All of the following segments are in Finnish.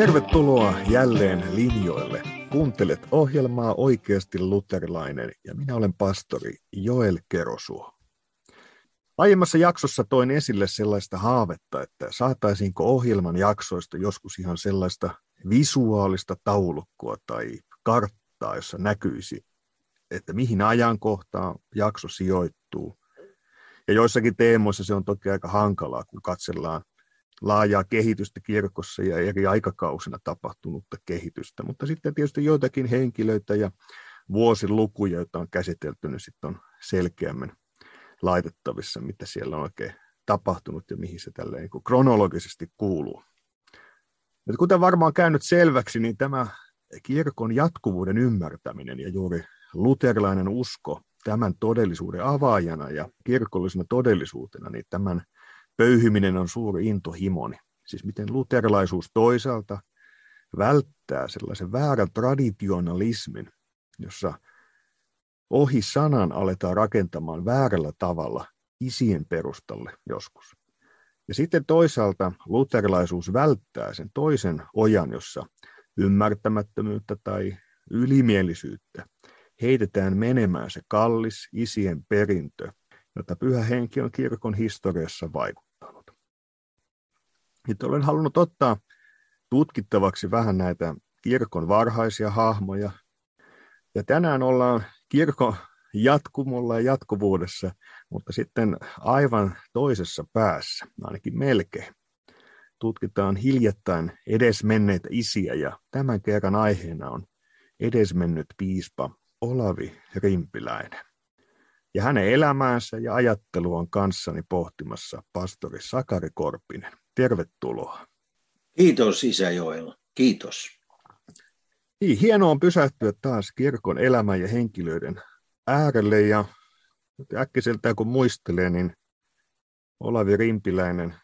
Tervetuloa jälleen linjoille. Kuuntelet ohjelmaa Oikeasti luterilainen ja minä olen pastori Joel Kerosuo. Aiemmassa jaksossa toin esille sellaista haavetta, että saataisiinko ohjelman jaksoista joskus ihan sellaista visuaalista taulukkoa tai karttaa, jossa näkyisi, että mihin ajankohtaan jakso sijoittuu. Ja joissakin teemoissa se on toki aika hankalaa, kun katsellaan laajaa kehitystä kirkossa ja eri aikakausina tapahtunutta kehitystä, mutta sitten tietysti joitakin henkilöitä ja vuosilukuja, joita on käsitelty, niin sitten on selkeämmin laitettavissa, mitä siellä on oikein tapahtunut ja mihin se tälleen niin kronologisesti kuuluu. Mutta kuten varmaan käynyt selväksi, niin tämä kirkon jatkuvuuden ymmärtäminen ja juuri luterilainen usko tämän todellisuuden avaajana ja kirkollisena todellisuutena, niin tämän pöyhyminen on suuri intohimoni. Siis miten luterilaisuus toisaalta välttää sellaisen väärän traditionalismin, jossa ohi sanan aletaan rakentamaan väärällä tavalla isien perustalle joskus. Ja sitten toisaalta luterilaisuus välttää sen toisen ojan, jossa ymmärtämättömyyttä tai ylimielisyyttä heitetään menemään se kallis isien perintö, jota pyhä henki on kirkon historiassa vaikuttanut. Nyt olen halunnut ottaa tutkittavaksi vähän näitä kirkon varhaisia hahmoja. Ja tänään ollaan kirkon jatkumolla ja jatkuvuudessa, mutta sitten aivan toisessa päässä, ainakin melkein. Tutkitaan hiljattain edesmenneitä isiä ja tämän kerran aiheena on edesmennyt piispa Olavi Rimpiläinen. Ja hänen elämäänsä ja ajatteluaan kanssani pohtimassa pastori Sakari Korpinen. Tervetuloa. Kiitos Isä Joel. Kiitos. Niin, hienoa on pysähtyä taas kirkon elämän ja henkilöiden äärelle ja äkkiseltään kun muistelee, niin Olavi Rimpiläinen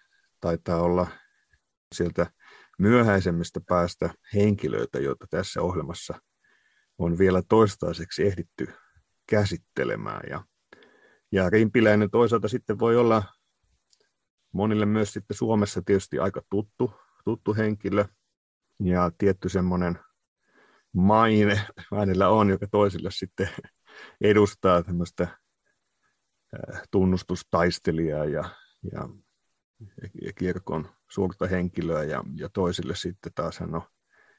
taitaa olla sieltä myöhäisemmästä päästä henkilöitä, joita tässä ohjelmassa on vielä toistaiseksi ehditty käsittelemään. Ja, ja Rimpiläinen toisaalta sitten voi olla monille myös sitten Suomessa tietysti aika tuttu, tuttu henkilö ja tietty semmoinen maine hänellä on, joka toisille sitten edustaa tämmöistä tunnustustaistelijaa ja, ja, kirkon suurta henkilöä ja, ja toisille sitten taas hän on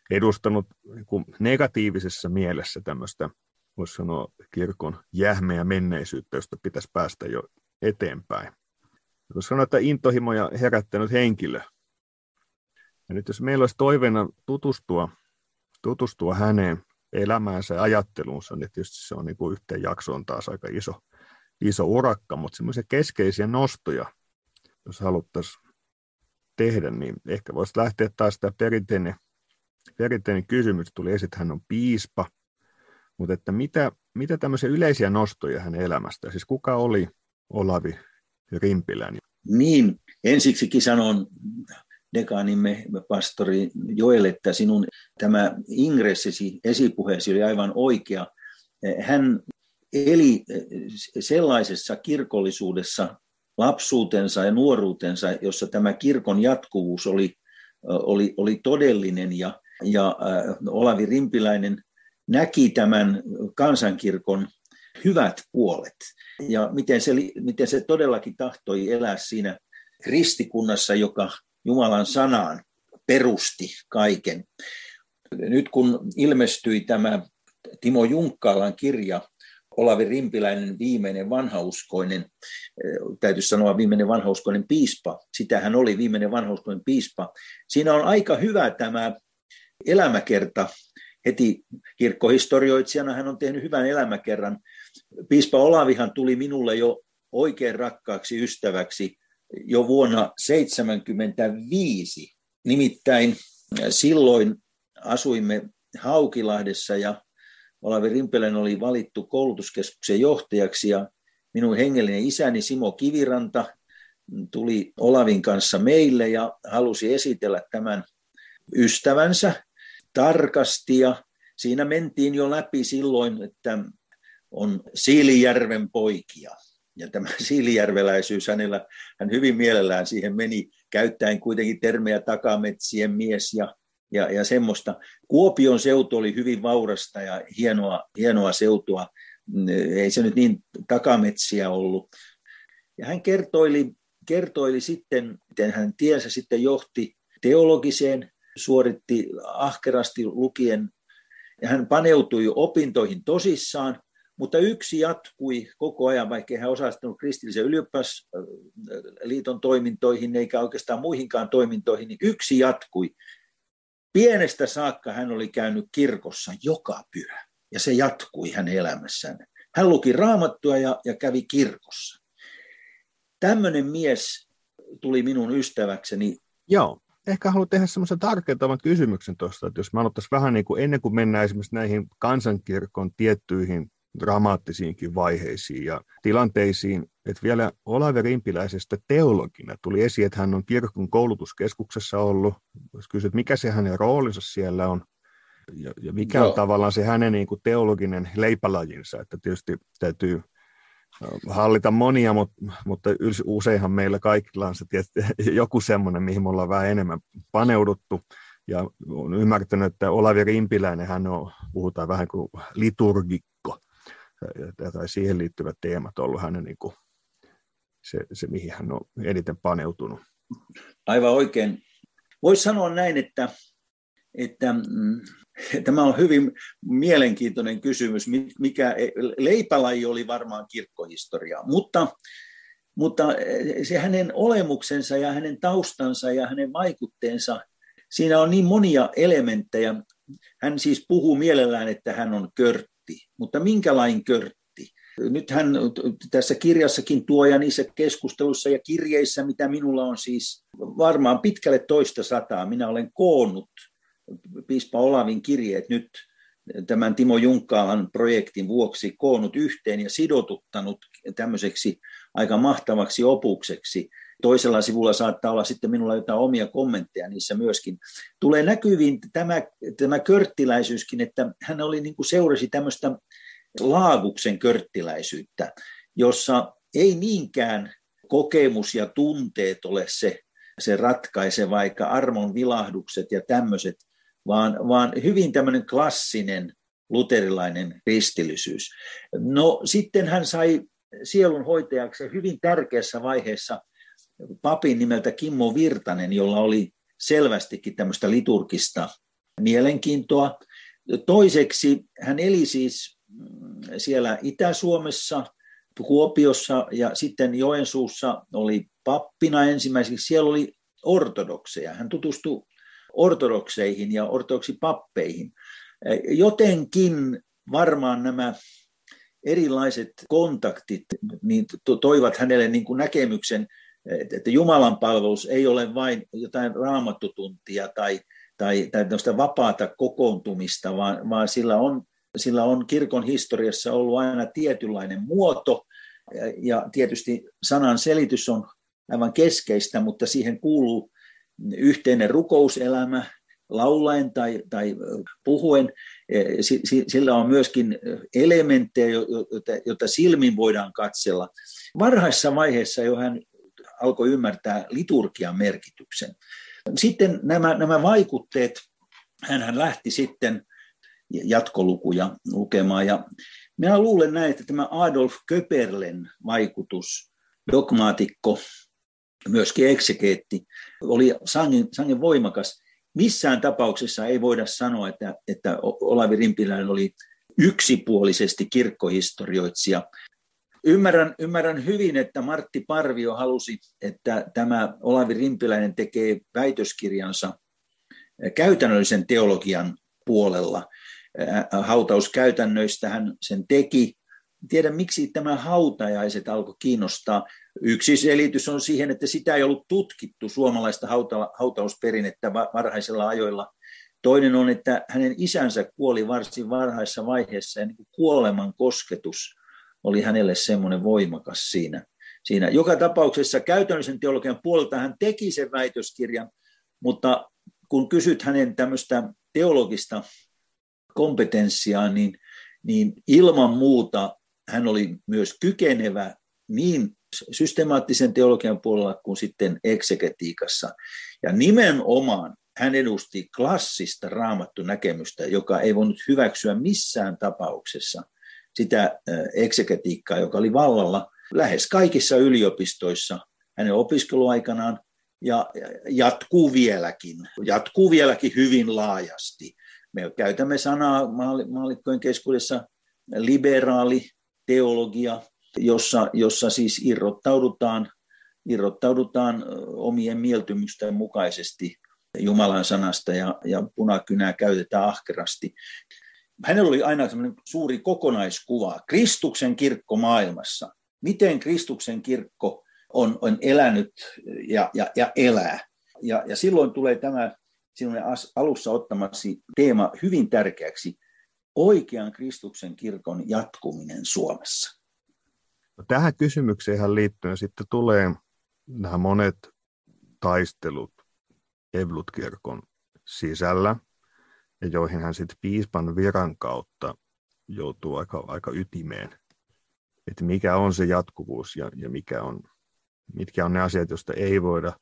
edustanut niin negatiivisessa mielessä tämmöistä, voisi sanoa, kirkon jähmeä menneisyyttä, josta pitäisi päästä jo eteenpäin. Voisi sanoa, että intohimoja herättänyt henkilö. Ja nyt jos meillä olisi toiveena tutustua, tutustua häneen elämäänsä ja ajatteluunsa, niin tietysti se on niin kuin yhteen jaksoon taas aika iso, iso urakka, mutta semmoisia keskeisiä nostoja, jos haluttaisiin tehdä, niin ehkä voisi lähteä taas sitä perinteinen perinteinen kysymys tuli esiin, että hän on piispa, mutta että mitä, mitä tämmöisiä yleisiä nostoja hänen elämästä, siis kuka oli Olavi Rimpiläinen? Niin, ensiksikin sanon dekaanimme pastori Joel, että sinun tämä ingressisi, esipuheesi oli aivan oikea. Hän eli sellaisessa kirkollisuudessa lapsuutensa ja nuoruutensa, jossa tämä kirkon jatkuvuus oli, oli, oli todellinen ja ja äh, Olavi Rimpiläinen näki tämän kansankirkon hyvät puolet ja miten se, miten se todellakin tahtoi elää siinä kristikunnassa, joka Jumalan sanaan perusti kaiken. Nyt kun ilmestyi tämä Timo Junkkaalan kirja, Olavi Rimpiläinen viimeinen vanhauskoinen, äh, täytyy sanoa viimeinen vanhauskoinen piispa, sitä hän oli viimeinen vanhauskoinen piispa. Siinä on aika hyvä tämä elämäkerta. Heti kirkkohistorioitsijana hän on tehnyt hyvän elämäkerran. Piispa Olavihan tuli minulle jo oikein rakkaaksi ystäväksi jo vuonna 1975. Nimittäin silloin asuimme Haukilahdessa ja Olavi Rimpelen oli valittu koulutuskeskuksen johtajaksi ja minun hengellinen isäni Simo Kiviranta tuli Olavin kanssa meille ja halusi esitellä tämän ystävänsä tarkasti ja siinä mentiin jo läpi silloin, että on Siilijärven poikia. Ja tämä siilijärveläisyys hänellä, hän hyvin mielellään siihen meni, käyttäen kuitenkin termejä takametsien mies ja ja, ja semmoista. Kuopion seutu oli hyvin vaurasta ja hienoa, hienoa seutua. Ei se nyt niin takametsiä ollut. Ja hän kertoili, kertoili sitten, miten hän tiensä sitten johti teologiseen, suoritti ahkerasti lukien. Ja hän paneutui opintoihin tosissaan, mutta yksi jatkui koko ajan, vaikka hän osallistunut kristillisen ylioppilasliiton toimintoihin eikä oikeastaan muihinkaan toimintoihin, niin yksi jatkui. Pienestä saakka hän oli käynyt kirkossa joka pyhä ja se jatkui hänen elämässään. Hän luki raamattua ja, ja kävi kirkossa. Tämmöinen mies tuli minun ystäväkseni. Joo, ehkä haluan tehdä semmoisen tarkentavan kysymyksen tuosta, että jos mä aloittaisin vähän niin kuin ennen kuin mennään esimerkiksi näihin kansankirkon tiettyihin dramaattisiinkin vaiheisiin ja tilanteisiin, että vielä Olavi Rimpiläisestä teologina tuli esiin, että hän on kirkon koulutuskeskuksessa ollut. Jos kysyt, mikä se hänen roolinsa siellä on, ja, ja mikä on tavallaan se hänen niin kuin teologinen leipälajinsa, että tietysti täytyy hallita monia, mutta, mutta useinhan meillä kaikilla on se tietysti joku semmoinen, mihin me ollaan vähän enemmän paneuduttu. Ja olen ymmärtänyt, että Olavi Rimpiläinen, hän on, puhutaan vähän kuin liturgikko, tai siihen liittyvät teemat ollut hänen niin kuin se, se, mihin hän on eniten paneutunut. Aivan oikein. Voisi sanoa näin, että, että mm, tämä on hyvin mielenkiintoinen kysymys, mikä leipälaji oli varmaan kirkkohistoria, mutta, mutta se hänen olemuksensa ja hänen taustansa ja hänen vaikutteensa, siinä on niin monia elementtejä. Hän siis puhuu mielellään, että hän on kört, körtti, mutta minkälainen körtti? Nyt hän tässä kirjassakin tuo ja niissä keskusteluissa ja kirjeissä, mitä minulla on siis varmaan pitkälle toista sataa, minä olen koonnut piispa Olavin kirjeet nyt tämän Timo Junkkaalan projektin vuoksi koonnut yhteen ja sidotuttanut tämmöiseksi aika mahtavaksi opukseksi. Toisella sivulla saattaa olla sitten minulla jotain omia kommentteja niissä myöskin. Tulee näkyviin tämä, tämä körttiläisyyskin, että hän oli niin kuin seurasi tämmöistä laaguksen körttiläisyyttä, jossa ei niinkään kokemus ja tunteet ole se, se ratkaise, vaikka armon vilahdukset ja tämmöiset, vaan, vaan hyvin tämmöinen klassinen luterilainen kristillisyys. No sitten hän sai sielunhoitajaksi hyvin tärkeässä vaiheessa papin nimeltä Kimmo Virtanen, jolla oli selvästikin tämmöistä liturgista mielenkiintoa. Toiseksi hän eli siis mm, siellä Itä-Suomessa, Kuopiossa ja sitten Joensuussa oli pappina ensimmäiseksi. Siellä oli ortodokseja. Hän tutustui ortodokseihin ja ortodoksipappeihin. Jotenkin varmaan nämä erilaiset kontaktit niin toivat hänelle niin kuin näkemyksen että Jumalan palvelus ei ole vain jotain raamattutuntia tai, tai, tai vapaata kokoontumista, vaan, vaan sillä, on, sillä on kirkon historiassa ollut aina tietynlainen muoto, ja, ja tietysti sanan selitys on aivan keskeistä, mutta siihen kuuluu yhteinen rukouselämä, laulaen tai, tai puhuen. Sillä on myöskin elementtejä, joita silmin voidaan katsella. Varhaisessa vaiheessa jo hän alkoi ymmärtää liturgian merkityksen. Sitten nämä, nämä vaikutteet, hän lähti sitten jatkolukuja lukemaan. Ja minä luulen näin, että tämä Adolf Köperlen vaikutus, dogmaatikko, myöskin eksegeetti, oli sangen, sangen voimakas. Missään tapauksessa ei voida sanoa, että, että Olavi Rimpiläinen oli yksipuolisesti kirkkohistorioitsija. Ymmärrän, ymmärrän hyvin, että Martti Parvio halusi, että tämä Olavi Rimpiläinen tekee väitöskirjansa käytännöllisen teologian puolella. Hautauskäytännöistä hän sen teki. Tiedän, miksi tämä hautajaiset alkoi kiinnostaa. Yksi selitys on siihen, että sitä ei ollut tutkittu suomalaista hauta, hautausperinnettä varhaisella ajoilla. Toinen on, että hänen isänsä kuoli varsin varhaisessa vaiheessa ja niin kuoleman kosketus – oli hänelle semmoinen voimakas siinä. siinä. Joka tapauksessa käytännöllisen teologian puolelta hän teki sen väitöskirjan, mutta kun kysyt hänen tämmöistä teologista kompetenssiaan, niin, niin ilman muuta hän oli myös kykenevä niin systemaattisen teologian puolella kuin sitten eksegetiikassa. Ja nimenomaan hän edusti klassista raamattu näkemystä, joka ei voinut hyväksyä missään tapauksessa sitä eksegetiikkaa, joka oli vallalla lähes kaikissa yliopistoissa hänen opiskeluaikanaan ja jatkuu vieläkin, jatkuu vieläkin hyvin laajasti. Me käytämme sanaa maallikkojen keskuudessa liberaali teologia, jossa, jossa siis irrottaudutaan, irrottaudutaan omien mieltymysten mukaisesti Jumalan sanasta ja, ja punakynää käytetään ahkerasti. Hänellä oli aina suuri kokonaiskuva Kristuksen kirkko maailmassa. Miten Kristuksen kirkko on, on elänyt ja, ja, ja elää. Ja, ja silloin tulee tämä sinun alussa ottamasi teema hyvin tärkeäksi, oikean Kristuksen kirkon jatkuminen Suomessa. No tähän kysymykseen liittyen sitten tulee nämä monet taistelut Evlut-kirkon sisällä, ja joihin hän sitten piispan viran kautta joutuu aika, aika ytimeen. Että mikä on se jatkuvuus ja, ja mikä on, mitkä on ne asiat, joista ei voida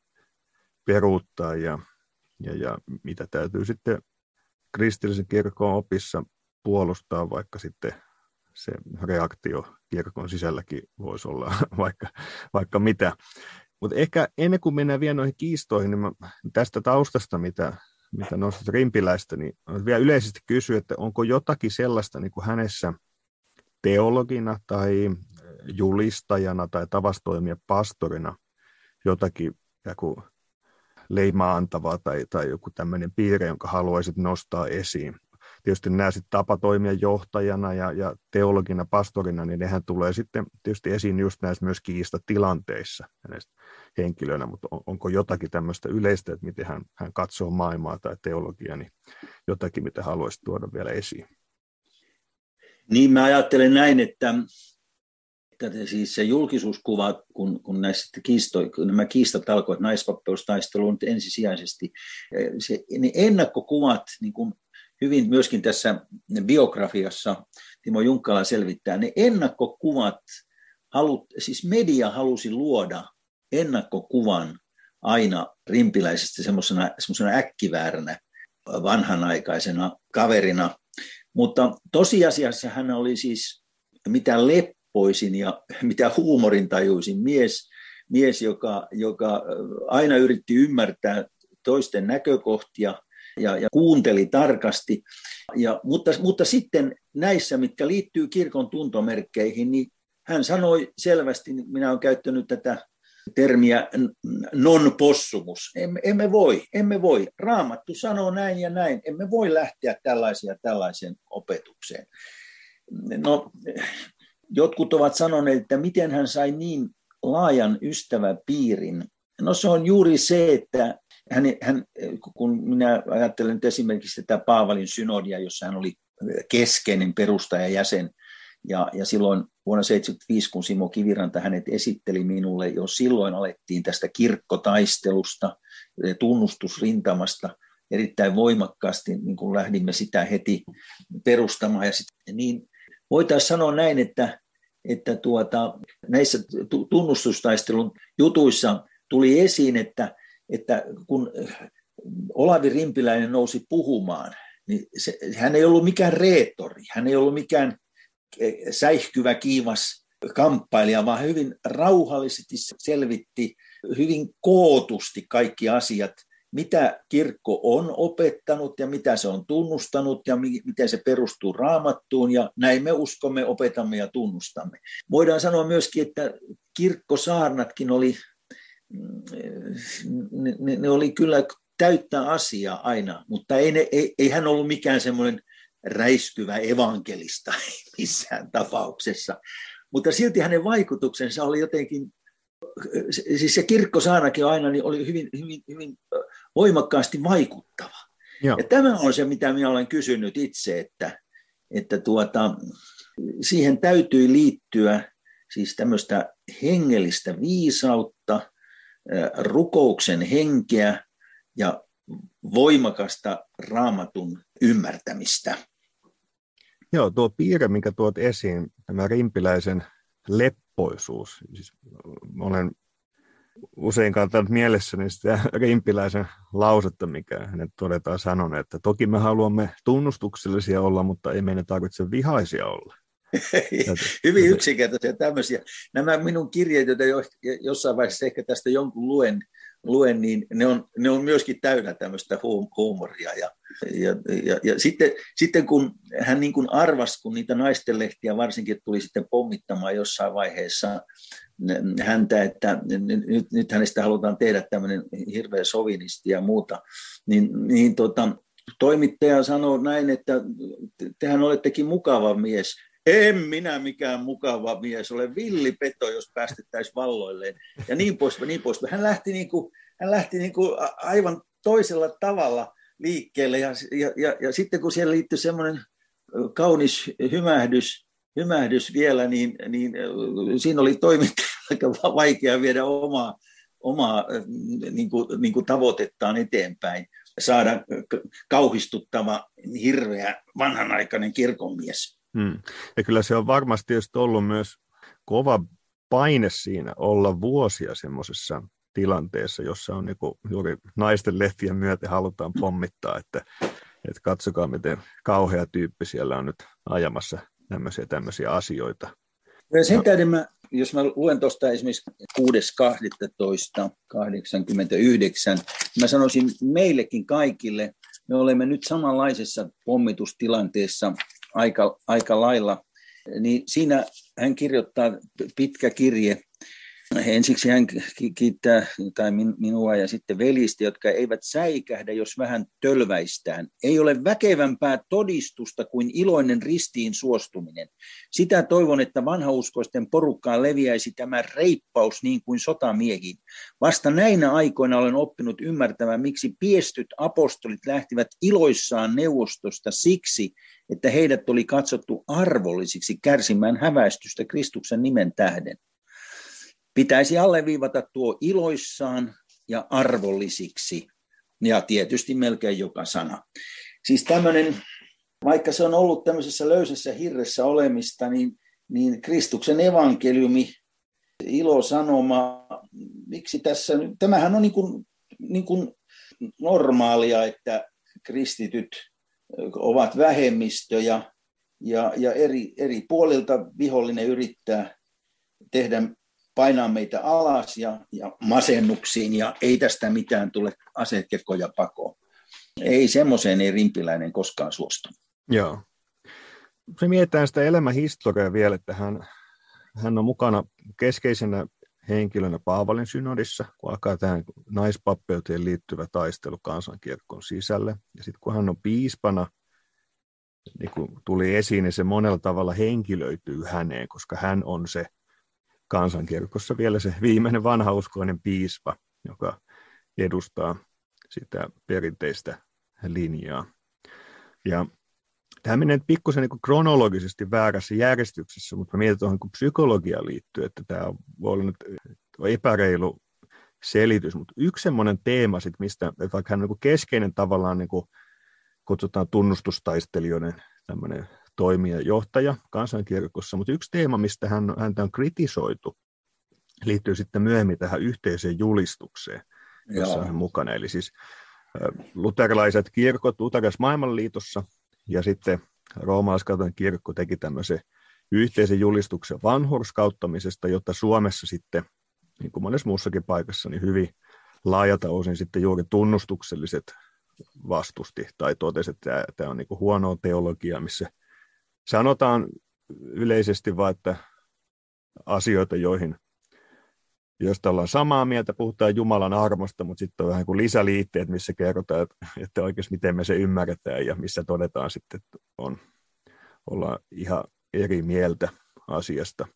peruuttaa ja, ja, ja mitä täytyy sitten kristillisen kirkon opissa puolustaa, vaikka sitten se reaktio kirkon sisälläkin voisi olla vaikka, vaikka mitä. Mutta ehkä ennen kuin mennään vielä noihin kiistoihin, niin mä tästä taustasta, mitä, mitä nostat rimpiläistä, niin vielä yleisesti kysyä, että onko jotakin sellaista niin kuin hänessä teologina tai julistajana tai tavastoimia pastorina jotakin joku leimaa antavaa tai, tai joku tämmöinen piirre, jonka haluaisit nostaa esiin tietysti nämä sitten tapa toimia johtajana ja, ja teologina, pastorina, niin nehän tulee sitten tietysti esiin just näissä myös tilanteissa hänestä henkilönä, mutta on, onko jotakin tämmöistä yleistä, että miten hän, hän katsoo maailmaa tai teologiaa, niin jotakin, mitä haluaisit tuoda vielä esiin? Niin mä ajattelen näin, että, että siis se julkisuuskuva, kun, kun näissä kiisto, nämä kiistat alkoivat naisvappeustaistelun ensisijaisesti, se, niin ennakkokuvat niin kuin hyvin myöskin tässä biografiassa Timo Junkkala selvittää, ne ennakkokuvat, halut, siis media halusi luoda ennakkokuvan aina rimpiläisestä semmoisena, semmoisena äkkivääränä vanhanaikaisena kaverina, mutta tosiasiassa hän oli siis mitä leppoisin ja mitä huumorintajuisin mies, mies joka, joka aina yritti ymmärtää toisten näkökohtia ja, ja kuunteli tarkasti. Ja, mutta, mutta sitten näissä, mitkä liittyy kirkon tuntomerkkeihin, niin hän sanoi selvästi, minä olen käyttänyt tätä termiä non-possumus. Emme, emme voi, emme voi. Raamattu sanoo näin ja näin. Emme voi lähteä tällaisia tällaiseen opetukseen. No, jotkut ovat sanoneet, että miten hän sai niin laajan ystäväpiirin. No se on juuri se, että hän, hän, kun minä ajattelen esimerkiksi tätä Paavalin synodia, jossa hän oli keskeinen perustajajäsen, ja, ja silloin vuonna 1975, kun Simo Kiviranta hänet esitteli minulle, jo silloin alettiin tästä kirkkotaistelusta, tunnustusrintamasta erittäin voimakkaasti, niin kun lähdimme sitä heti perustamaan. Ja sit, niin voitaisiin sanoa näin, että, että tuota, näissä tunnustustaistelun jutuissa tuli esiin, että että kun Olavi Rimpiläinen nousi puhumaan, niin se, hän ei ollut mikään reetori, hän ei ollut mikään eh, säihkyvä, kiivas kamppailija, vaan hyvin rauhallisesti selvitti hyvin kootusti kaikki asiat, mitä kirkko on opettanut ja mitä se on tunnustanut ja miten se perustuu raamattuun ja näin me uskomme, opetamme ja tunnustamme. Voidaan sanoa myöskin, että kirkkosaarnatkin oli ne, ne, ne oli kyllä täyttä asiaa aina, mutta ei, ne, ei, ei hän ollut mikään semmoinen räiskyvä evankelista missään tapauksessa. Mutta silti hänen vaikutuksensa oli jotenkin, siis se kirkkosaanakin aina niin oli hyvin, hyvin, hyvin voimakkaasti vaikuttava. Joo. Ja tämä on se, mitä minä olen kysynyt itse, että, että tuota, siihen täytyy liittyä siis tämmöistä hengellistä viisautta, rukouksen henkeä ja voimakasta raamatun ymmärtämistä. Joo, tuo piirre, minkä tuot esiin, tämä rimpiläisen leppoisuus. Siis olen usein kantanut mielessäni sitä rimpiläisen lausetta, mikä hänet todetaan sanon, että toki me haluamme tunnustuksellisia olla, mutta ei meidän tarvitse vihaisia olla. Hyvin yksinkertaisia tämmöisiä. Nämä minun kirjeet, joita jossain vaiheessa ehkä tästä jonkun luen, luen niin ne on, ne on myöskin täynnä tämmöistä huumoria. Ja, ja, ja, ja sitten, sitten kun hän niin kuin arvasi, kun niitä naistenlehtiä varsinkin tuli sitten pommittamaan jossain vaiheessa häntä, että nyt, nyt hänestä halutaan tehdä tämmöinen hirveä sovinisti ja muuta, niin, niin tota, toimittaja sanoi näin, että tehän olettekin mukava mies, en minä mikään mukava mies ole, villipeto, jos päästettäisiin valloilleen. Ja niin poispäin, niin poispäin. Hän lähti, niin kuin, hän lähti niin kuin aivan toisella tavalla liikkeelle. Ja, ja, ja, ja sitten kun siellä liittyi semmoinen kaunis hymähdys, hymähdys vielä, niin, niin siinä oli toimittaja aika vaikea viedä omaa, omaa niin kuin, niin kuin tavoitettaan eteenpäin saada kauhistuttava, hirveä, vanhanaikainen kirkonmies. Hmm. Ja kyllä se on varmasti just ollut myös kova paine siinä olla vuosia semmoisessa tilanteessa, jossa on niin juuri naisten lehtien myötä halutaan pommittaa, että, että katsokaa miten kauhea tyyppi siellä on nyt ajamassa tämmöisiä, tämmöisiä asioita. Ja sen tähden mä, jos mä luen tuosta esimerkiksi 6.12.89, mä sanoisin meillekin kaikille, me olemme nyt samanlaisessa pommitustilanteessa aika, aika lailla, niin siinä hän kirjoittaa pitkä kirje. Ensiksi hän kiittää tai minua ja sitten velistä, jotka eivät säikähdä, jos vähän tölväistään. Ei ole väkevämpää todistusta kuin iloinen ristiin suostuminen. Sitä toivon, että vanhauskoisten porukkaan leviäisi tämä reippaus niin kuin sotamiehiin. Vasta näinä aikoina olen oppinut ymmärtämään, miksi piestyt apostolit lähtivät iloissaan neuvostosta siksi, että heidät oli katsottu arvollisiksi kärsimään häväistystä Kristuksen nimen tähden. Pitäisi alleviivata tuo iloissaan ja arvollisiksi, ja tietysti melkein joka sana. Siis tämmöinen, vaikka se on ollut tämmöisessä löysässä hirressä olemista, niin, niin Kristuksen evankeliumi, ilosanoma, miksi tässä, tämähän on niin kuin, niin kuin normaalia, että kristityt ovat vähemmistöjä ja, ja eri, eri puolilta vihollinen yrittää tehdä painaa meitä alas ja, ja masennuksiin ja ei tästä mitään tule aseet ja pakoon. Ei semmoiseen ei rimpiläinen koskaan suostu. Joo. Se mietitään sitä elämähistoriaa vielä, että hän, hän on mukana keskeisenä henkilönä Paavalin synodissa, kun alkaa tähän naispappeuteen liittyvä taistelu kansankirkon sisälle. Ja sitten kun hän on piispana, niin kun tuli esiin, niin se monella tavalla henkilöityy häneen, koska hän on se kansankirkossa vielä se viimeinen vanhauskoinen piispa, joka edustaa sitä perinteistä linjaa. Ja tämä menee pikkusen niin kronologisesti väärässä järjestyksessä, mutta mietin tuohon niin psykologiaan liittyy, että tämä voi olla nyt epäreilu selitys, mutta yksi semmoinen teema, sit, mistä vaikka hän on niin keskeinen tavallaan niin kutsutaan tunnustustaistelijoiden toimija, johtaja kansankirkossa, mutta yksi teema, mistä hän, häntä on kritisoitu, liittyy sitten myöhemmin tähän yhteiseen julistukseen, jossa Joo. hän mukana. Eli siis luterilaiset kirkot Luterilaisessa maailmanliitossa ja sitten roomalaiskatolinen kirkko teki tämmöisen yhteisen julistuksen vanhurskauttamisesta, jotta Suomessa sitten, niin kuin monessa muussakin paikassa, niin hyvin laajalta osin sitten juuri tunnustukselliset vastusti tai totesi, että tämä on niin huonoa teologiaa, missä sanotaan yleisesti vain, että asioita, joihin josta ollaan samaa mieltä, puhutaan Jumalan armosta, mutta sitten on vähän kuin lisäliitteet, missä kerrotaan, että, että oikeasti miten me se ymmärretään ja missä todetaan sitten, että on, ollaan ihan eri mieltä asiasta.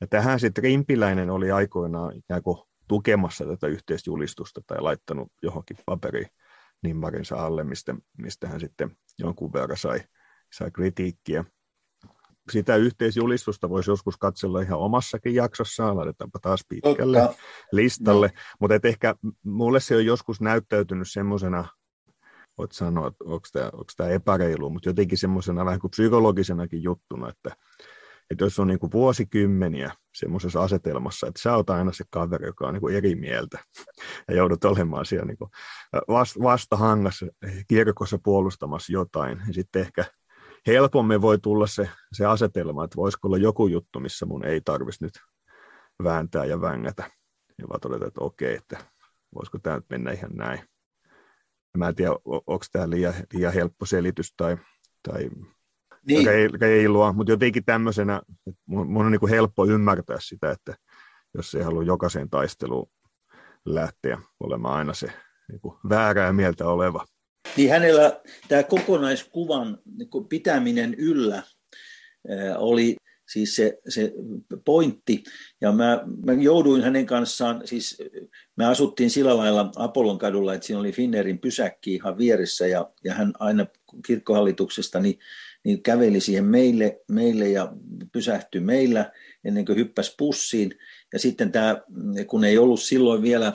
Ja tähän sitten Rimpiläinen oli aikoinaan ikään kuin tukemassa tätä yhteisjulistusta tai laittanut johonkin paperi nimmarinsa alle, mistä, mistä hän sitten jonkun verran sai, sai kritiikkiä sitä yhteisjulistusta voisi joskus katsella ihan omassakin jaksossaan, laitetaanpa taas pitkälle Totta. listalle, no. mutta et ehkä mulle se on joskus näyttäytynyt semmoisena, voit sanoa, että onko tämä, epäreilu, mutta jotenkin semmoisena vähän kuin psykologisenakin juttuna, että, että jos on niin kuin vuosikymmeniä semmoisessa asetelmassa, että sä oot aina se kaveri, joka on niin kuin eri mieltä ja joudut olemaan siellä niin kuin vastahangassa kirkossa puolustamassa jotain, niin sitten ehkä helpommin voi tulla se, se asetelma, että voisiko olla joku juttu, missä mun ei tarvitsisi nyt vääntää ja vängätä, ja vaan todeta, että okei, että voisiko tämä nyt mennä ihan näin. Mä en tiedä, onko tämä liian, liian helppo selitys tai, tai niin. reilua, mutta jotenkin tämmöisenä, että mun, mun on niin kuin helppo ymmärtää sitä, että jos ei halua jokaiseen taisteluun lähteä olemaan aina se niin kuin väärää mieltä oleva. Niin hänellä tämä kokonaiskuvan pitäminen yllä oli siis se, se pointti. Ja mä, mä jouduin hänen kanssaan, siis me asuttiin sillä lailla Apollon kadulla, että siinä oli Finnerin pysäkki ihan vieressä ja, ja hän aina kirkkohallituksesta niin, niin käveli siihen meille, meille ja pysähtyi meillä ennen kuin hyppäsi pussiin. Ja sitten tämä, kun ei ollut silloin vielä,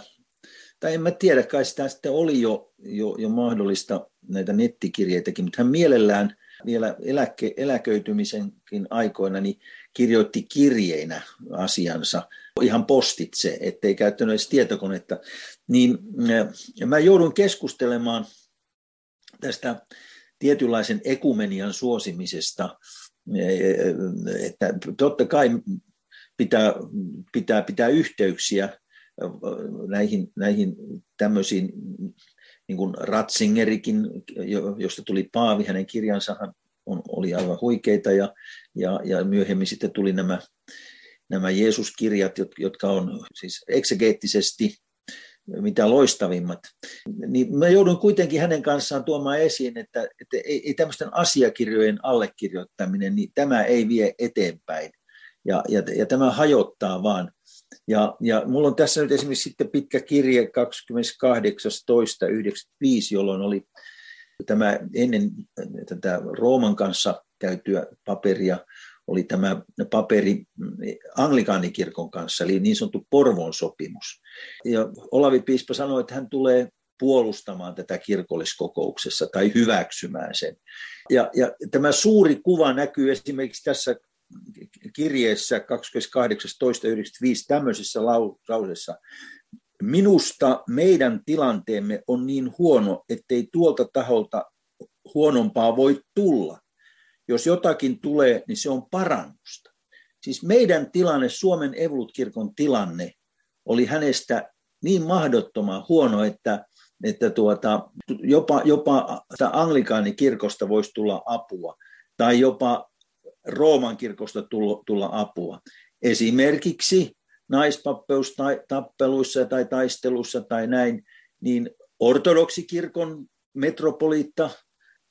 tai en mä tiedä, kai sitä sitten oli jo, jo, jo mahdollista näitä nettikirjeitäkin, mutta hän mielellään vielä eläke, eläköitymisenkin aikoina niin kirjoitti kirjeinä asiansa ihan postitse, ettei käyttänyt edes tietokonetta. Niin ja mä joudun keskustelemaan tästä tietynlaisen ekumenian suosimisesta, että totta kai pitää, pitää, pitää yhteyksiä näihin, näihin tämmöisiin niin kuin Ratzingerikin, josta tuli Paavi, hänen kirjansa on, oli aivan huikeita ja, ja, ja myöhemmin sitten tuli nämä, nämä Jeesuskirjat, jotka on siis eksegeettisesti mitä loistavimmat. Niin mä joudun kuitenkin hänen kanssaan tuomaan esiin, että, että ei, ei tämmöisten asiakirjojen allekirjoittaminen, niin tämä ei vie eteenpäin. Ja, ja, ja tämä hajottaa vaan ja, ja mulla on tässä nyt esimerkiksi sitten pitkä kirje 28.2.95, jolloin oli tämä ennen tätä Rooman kanssa käytyä paperia, oli tämä paperi anglikaanikirkon kanssa, eli niin sanottu Porvon sopimus. Ja Olavi Piispa sanoi, että hän tulee puolustamaan tätä kirkolliskokouksessa tai hyväksymään sen. Ja, ja tämä suuri kuva näkyy esimerkiksi tässä kirjeessä 28.2.95 tämmöisessä lausessa. Minusta meidän tilanteemme on niin huono, ettei tuolta taholta huonompaa voi tulla. Jos jotakin tulee, niin se on parannusta. Siis meidän tilanne, Suomen Evolut-kirkon tilanne, oli hänestä niin mahdottoman huono, että, että tuota, jopa, jopa anglikaanikirkosta voisi tulla apua, tai jopa Rooman kirkosta tulla, apua. Esimerkiksi naispappeustappeluissa tai taistelussa tai näin, niin ortodoksikirkon metropoliitta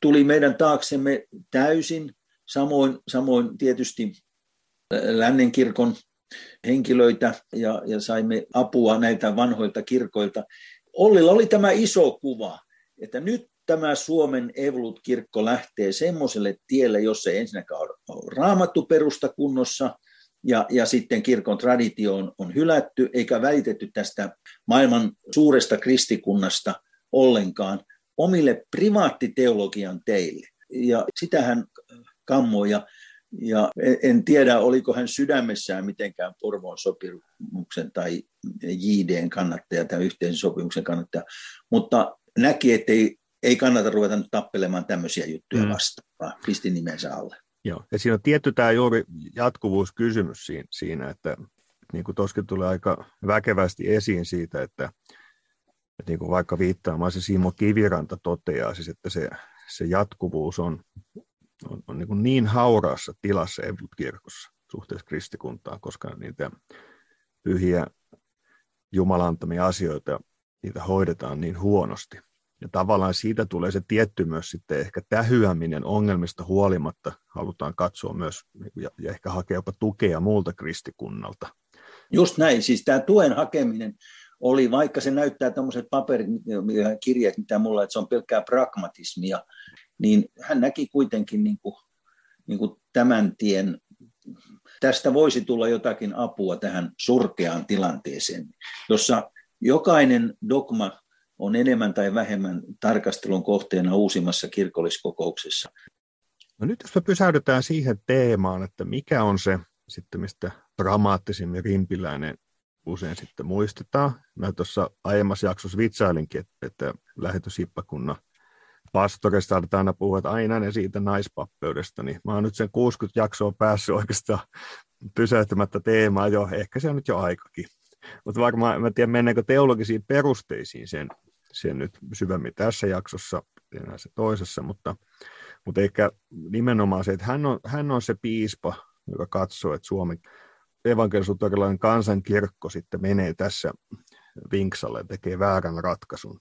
tuli meidän taaksemme täysin, samoin, samoin tietysti lännen kirkon henkilöitä ja, ja saimme apua näiltä vanhoilta kirkoilta. Ollilla oli tämä iso kuva, että nyt tämä Suomen Evolut-kirkko lähtee semmoiselle tielle, jossa ei ensinnäkään ole raamattu perusta kunnossa, ja, ja sitten kirkon traditio on, on hylätty, eikä välitetty tästä maailman suuresta kristikunnasta ollenkaan omille privaattiteologian teille. Ja sitähän kammoi, ja, ja en tiedä, oliko hän sydämessään mitenkään Porvoon sopimuksen tai JDn kannattaja tai yhteisen sopimuksen kannattaja, mutta näki, ettei ei kannata ruveta nyt tappelemaan tämmöisiä juttuja mm. vastaan, pisti nimensä alle. Joo, ja siinä on tietty tämä juuri jatkuvuuskysymys siinä, että niin kuin tuoskin tulee aika väkevästi esiin siitä, että, että niin kuin vaikka viittaamaan se Simo Kiviranta toteaa, siis että se, se jatkuvuus on, on, on niin, kuin niin hauraassa tilassa kirkossa suhteessa kristikuntaan, koska niitä pyhiä jumalantamia asioita, niitä hoidetaan niin huonosti. Ja tavallaan siitä tulee se tietty myös sitten ehkä tähyäminen ongelmista huolimatta. Halutaan katsoa myös ja, ja ehkä hakea jopa tukea muulta kristikunnalta. Just näin, siis tämä tuen hakeminen oli, vaikka se näyttää tämmöiset paperit, kirjat, mitä mulla, että se on pelkkää pragmatismia, niin hän näki kuitenkin niin kuin, niin kuin tämän tien, tästä voisi tulla jotakin apua tähän surkeaan tilanteeseen, jossa jokainen dogma on enemmän tai vähemmän tarkastelun kohteena uusimmassa kirkolliskokouksessa. No nyt jos me pysähdytään siihen teemaan, että mikä on se sitten, mistä dramaattisimmin rimpiläinen usein sitten muistetaan. Mä tuossa aiemmassa jaksossa vitsailinkin, että, että lähetysippakunnan pastorista aletaan aina puhua, että aina ne siitä naispappeudesta, niin mä oon nyt sen 60 jaksoa päässyt oikeastaan pysäyttämättä teemaa jo, ehkä se on nyt jo aikakin. Mutta varmaan, mä tiedän, mennäänkö teologisiin perusteisiin sen, sen nyt syvemmin tässä jaksossa, enää se toisessa, mutta, mutta ehkä nimenomaan se, että hän on, hän on se piispa, joka katsoo, että Suomen evankelisuutorilainen kansankirkko sitten menee tässä vinksalle ja tekee väärän ratkaisun.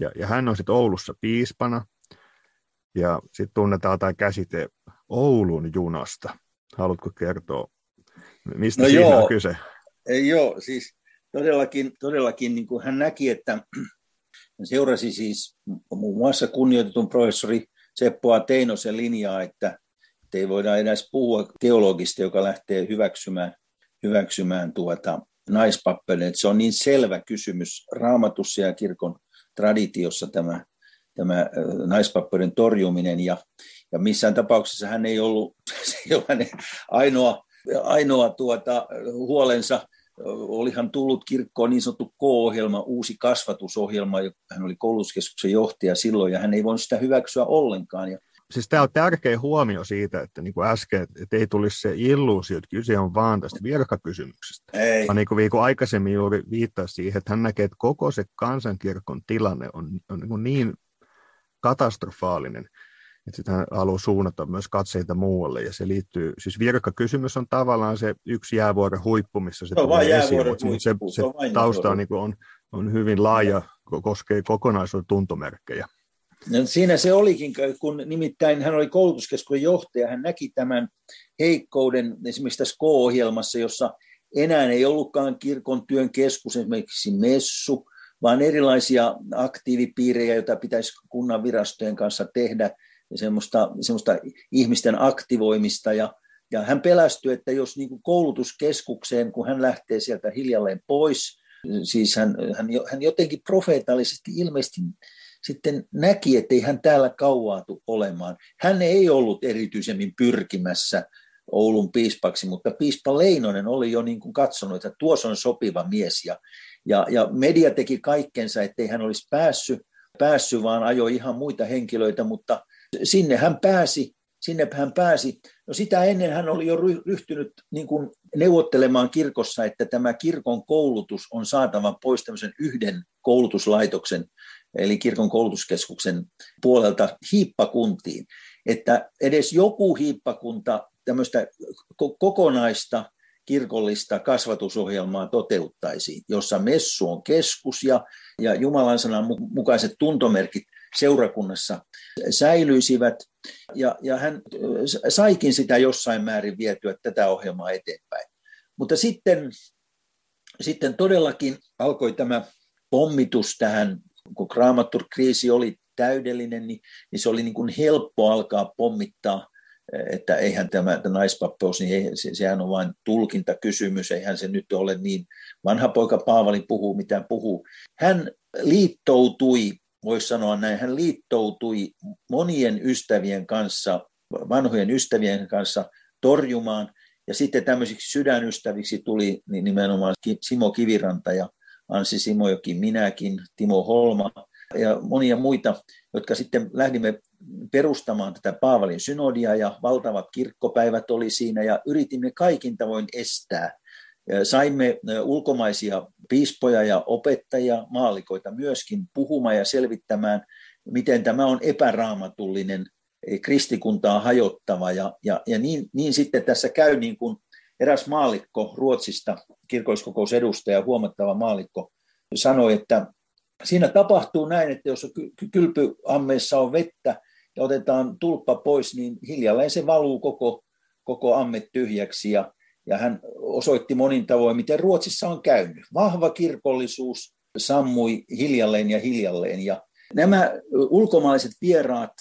Ja, ja hän on sitten Oulussa piispana, ja sitten tunnetaan tämä käsite Oulun junasta. Haluatko kertoa, mistä no siinä joo. on kyse? Joo, siis todellakin, todellakin niin kuin hän näki, että hän seurasi siis muun muassa kunnioitetun professori Seppo Teinosen linjaa, että ei voida edes puhua teologista, joka lähtee hyväksymään, hyväksymään tuota naispappelin. Se on niin selvä kysymys raamatussa ja kirkon traditiossa tämä, tämä naispappeuden torjuminen ja, ja missään tapauksessa hän ei ollut, se ei ole ainoa, ainoa tuota, huolensa, olihan tullut kirkkoon niin sanottu K-ohjelma, uusi kasvatusohjelma, hän oli koulutuskeskuksen johtaja silloin, ja hän ei voinut sitä hyväksyä ollenkaan. Ja siis tämä on tärkeä huomio siitä, että niin kuin äsken, että ei tulisi se illuusio, että kyse on vaan tästä virkakysymyksestä. Ei. Vaan niin kuin, kuin aikaisemmin juuri viittasi siihen, että hän näkee, että koko se kansankirkon tilanne on, on niin, niin katastrofaalinen, että sitten hän haluaa suunnata myös katseita muualle, ja se liittyy, siis virkakysymys on tavallaan se yksi jäävuoren huippu, missä se, se tulee esiin, mutta se, se, se tausta on, niin on, on hyvin laaja, koskee kokonaisuuden tuntomerkkejä. No, siinä se olikin, kun nimittäin hän oli koulutuskeskuksen johtaja, hän näki tämän heikkouden esimerkiksi tässä K-ohjelmassa, jossa enää ei ollutkaan kirkon työn keskus, esimerkiksi messu, vaan erilaisia aktiivipiirejä, joita pitäisi kunnan virastojen kanssa tehdä, semmoista, semmoista ihmisten aktivoimista. Ja, ja hän pelästyi, että jos niin kuin koulutuskeskukseen, kun hän lähtee sieltä hiljalleen pois, siis hän, hän, hän jotenkin profeetallisesti ilmeisesti sitten näki, että ei hän täällä kauaatu olemaan. Hän ei ollut erityisemmin pyrkimässä Oulun piispaksi, mutta piispa Leinonen oli jo niin kuin katsonut, että tuossa on sopiva mies. Ja, ja, ja media teki kaikkensa, ettei hän olisi päässyt, päässyt, vaan ajoi ihan muita henkilöitä, mutta sinne hän pääsi, sinne hän pääsi. No sitä ennen hän oli jo ryhtynyt niin kuin neuvottelemaan kirkossa, että tämä kirkon koulutus on saatava pois tämmöisen yhden koulutuslaitoksen eli kirkon koulutuskeskuksen puolelta hiippakuntiin, että edes joku hiippakunta tämmöistä kokonaista kirkollista kasvatusohjelmaa toteuttaisi, jossa messu on keskus ja, ja Jumalan sanan mukaiset tuntomerkit seurakunnassa säilyisivät. Ja, ja hän saikin sitä jossain määrin vietyä tätä ohjelmaa eteenpäin. Mutta sitten, sitten todellakin alkoi tämä pommitus tähän kun Kramatur-kriisi oli täydellinen, niin, niin se oli niin kuin helppo alkaa pommittaa, että eihän tämä naispappeus, niin ei, se, sehän on vain tulkintakysymys, eihän se nyt ole niin. Vanha poika Paavali puhuu, mitä puhuu. Hän liittoutui, voisi sanoa näin, hän liittoutui monien ystävien kanssa, vanhojen ystävien kanssa torjumaan, ja sitten tämmöisiksi sydänystäviksi tuli nimenomaan Simo Kiviranta ja Ansi Simojoki, minäkin, Timo Holma ja monia muita, jotka sitten lähdimme perustamaan tätä Paavalin synodia ja valtavat kirkkopäivät oli siinä ja yritimme kaikin tavoin estää. Saimme ulkomaisia piispoja ja opettajia, maalikoita myöskin puhumaan ja selvittämään, miten tämä on epäraamatullinen kristikuntaa hajottava. Ja, ja, ja niin, niin sitten tässä käy niin kuin eräs maalikko Ruotsista, kirkolliskokousedustaja, huomattava maalikko, sanoi, että siinä tapahtuu näin, että jos kylpyammeessa on vettä ja otetaan tulppa pois, niin hiljalleen se valuu koko, koko amme tyhjäksi. Ja, ja hän osoitti monin tavoin, miten Ruotsissa on käynyt. Vahva kirkollisuus sammui hiljalleen ja hiljalleen. Ja nämä ulkomaalaiset vieraat,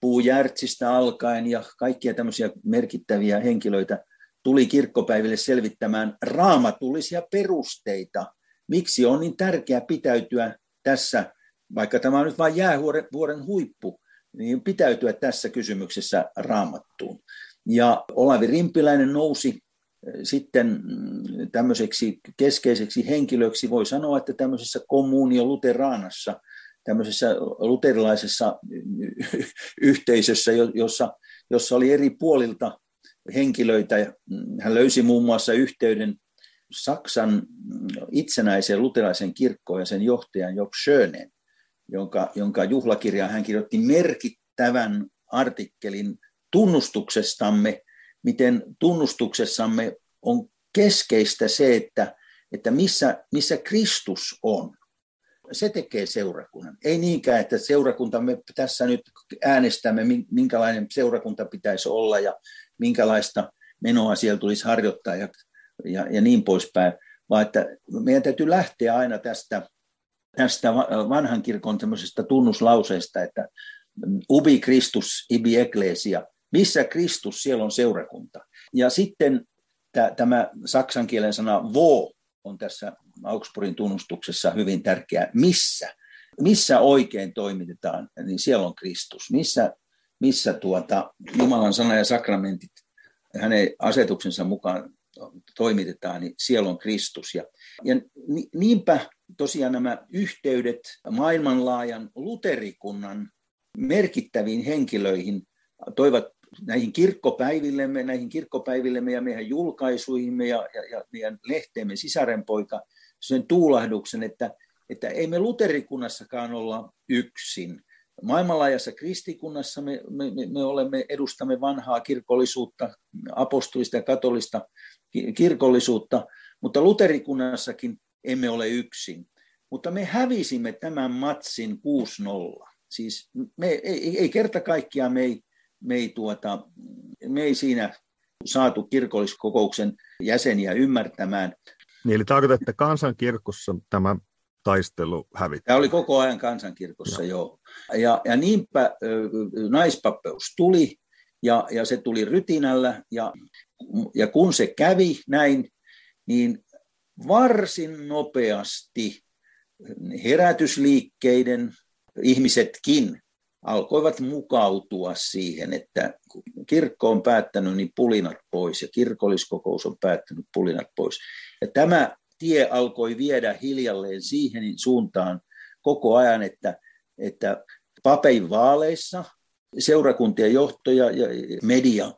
Puujärtsistä alkaen ja kaikkia tämmöisiä merkittäviä henkilöitä tuli kirkkopäiville selvittämään raamatullisia perusteita, miksi on niin tärkeää pitäytyä tässä, vaikka tämä on nyt vain jäävuoren huippu, niin pitäytyä tässä kysymyksessä raamattuun. Ja Olavi Rimpiläinen nousi sitten mm, tämmöiseksi keskeiseksi henkilöksi, voi sanoa, että tämmöisessä kommunio luteraanassa, tämmöisessä luterilaisessa yhteisössä, jossa, jossa oli eri puolilta henkilöitä. Hän löysi muun muassa yhteyden Saksan itsenäiseen luterilaisen kirkkoon ja sen johtajan Job Schönen, jonka, jonka juhlakirjaan hän kirjoitti merkittävän artikkelin tunnustuksestamme, miten tunnustuksessamme on keskeistä se, että, että missä, missä Kristus on. Se tekee seurakunnan. Ei niinkään, että seurakunta, me tässä nyt äänestämme, minkälainen seurakunta pitäisi olla ja minkälaista menoa siellä tulisi harjoittaa ja, ja, ja niin poispäin, vaan että meidän täytyy lähteä aina tästä, tästä vanhan kirkon tunnuslauseesta, että ubi Christus ibi ecclesia, missä Kristus, siellä on seurakunta. Ja sitten tämä saksan kielen sana vo on tässä Augsburgin tunnustuksessa hyvin tärkeä. Missä? Missä oikein toimitetaan, niin siellä on Kristus. Missä, missä tuota, Jumalan sana ja sakramentit hänen asetuksensa mukaan toimitetaan, niin siellä on Kristus. Ja, ja niinpä tosiaan nämä yhteydet maailmanlaajan luterikunnan merkittäviin henkilöihin toivat näihin kirkkopäivillemme, näihin kirkkopäivillemme ja meidän julkaisuihimme ja, ja, ja meidän lehteemme sisarenpoika sen tuulahduksen, että, että ei me luterikunnassakaan olla yksin. Maailmanlaajassa kristikunnassa me, me, me olemme, edustamme vanhaa kirkollisuutta, apostolista ja katolista kirkollisuutta, mutta luterikunnassakin emme ole yksin. Mutta me hävisimme tämän matsin 6-0. Siis me, ei, ei kerta kaikkiaan me ei, me ei, tuota, me ei siinä saatu kirkolliskokouksen jäseniä ymmärtämään. Niin, eli tarkoitat, että kansankirkossa tämä taistelu hävitti? Tämä oli koko ajan kansankirkossa, no. joo. Ja, ja niinpä naispappeus tuli, ja, ja se tuli rytinällä, ja, ja kun se kävi näin, niin varsin nopeasti herätysliikkeiden ihmisetkin alkoivat mukautua siihen, että kun kirkko on päättänyt, niin pulinat pois ja kirkolliskokous on päättänyt pulinat pois. Ja tämä tie alkoi viedä hiljalleen siihen suuntaan koko ajan, että, että papein vaaleissa seurakuntien johtoja ja media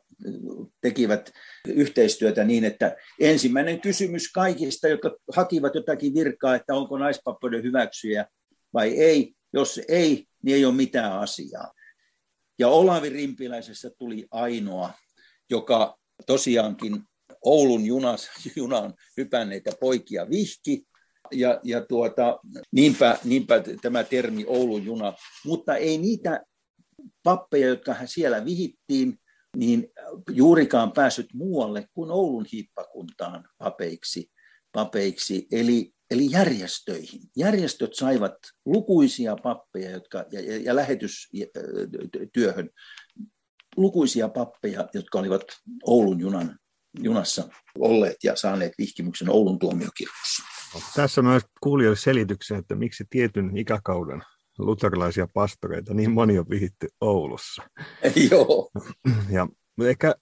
tekivät yhteistyötä niin, että ensimmäinen kysymys kaikista, jotka hakivat jotakin virkaa, että onko naispappoiden hyväksyjä vai ei, jos ei, niin ei ole mitään asiaa. Ja Olavi Rimpiläisessä tuli ainoa, joka tosiaankin Oulun junas, junaan hypänneitä poikia vihki, ja, ja tuota, niinpä, niinpä tämä termi Oulun juna, mutta ei niitä pappeja, jotka siellä vihittiin, niin juurikaan päässyt muualle kuin Oulun hiippakuntaan papeiksi. papeiksi. Eli eli järjestöihin. Järjestöt saivat lukuisia pappeja jotka, ja, ja, ja lähetystyöhön lukuisia pappeja, jotka olivat Oulun junan, junassa olleet ja saaneet vihkimyksen Oulun tuomiokirkossa. Tässä myös kuulijoille selityksen, että miksi tietyn ikäkauden luterilaisia pastoreita niin moni on vihitty Oulussa. Joo. Ja ehkä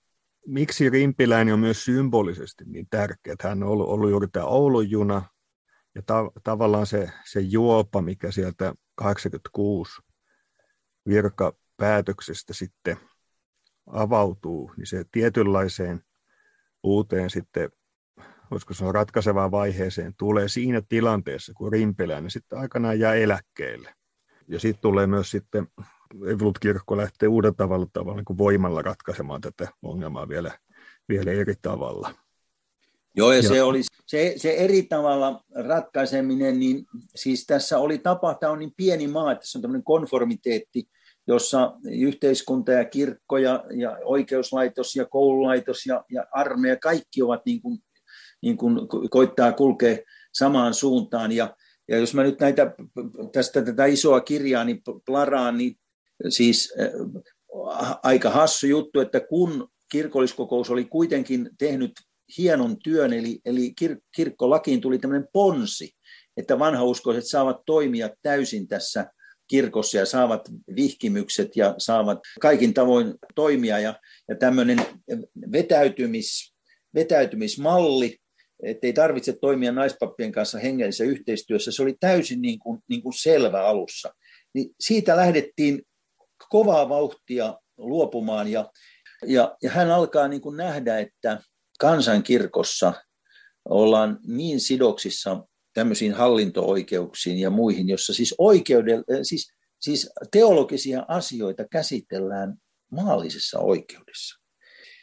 miksi Rimpiläinen on myös symbolisesti niin tärkeä. Hän on ollut, ollut juuri tämä Oulun juna, ja ta- tavallaan se, se juopa, mikä sieltä 86 virkapäätöksestä sitten avautuu, niin se tietynlaiseen uuteen sitten, voisiko sanoa ratkaisevaan vaiheeseen, tulee siinä tilanteessa, kun Rimpeläinen sitten aikanaan jää eläkkeelle. Ja sitten tulee myös sitten, Evolut-kirkko lähtee uudella tavalla, tavalla niin kuin voimalla ratkaisemaan tätä ongelmaa vielä, vielä eri tavalla. Joo, ja, se oli se, se eri tavalla ratkaiseminen, niin siis tässä oli tapa, tämä on niin pieni maa, että se on tämmöinen konformiteetti, jossa yhteiskunta ja kirkko ja, ja oikeuslaitos ja koululaitos ja, ja armeija, kaikki ovat niin kuin, niin kuin koittaa kulkea samaan suuntaan. Ja, ja jos mä nyt näitä, tästä tätä isoa kirjaa niin plaraan, niin siis äh, aika hassu juttu, että kun kirkolliskokous oli kuitenkin tehnyt hienon työn, eli, eli kir, kirkkolakiin tuli tämmöinen ponsi, että vanhauskoiset saavat toimia täysin tässä kirkossa ja saavat vihkimykset ja saavat kaikin tavoin toimia. Ja, ja tämmöinen vetäytymis, vetäytymismalli, ettei tarvitse toimia naispappien kanssa hengellisessä yhteistyössä, se oli täysin niin kuin, niin kuin selvä alussa. Niin siitä lähdettiin kovaa vauhtia luopumaan ja, ja, ja hän alkaa niin kuin nähdä, että kansankirkossa ollaan niin sidoksissa tämmöisiin hallinto-oikeuksiin ja muihin, jossa siis, oikeudel, siis, siis teologisia asioita käsitellään maallisessa oikeudessa.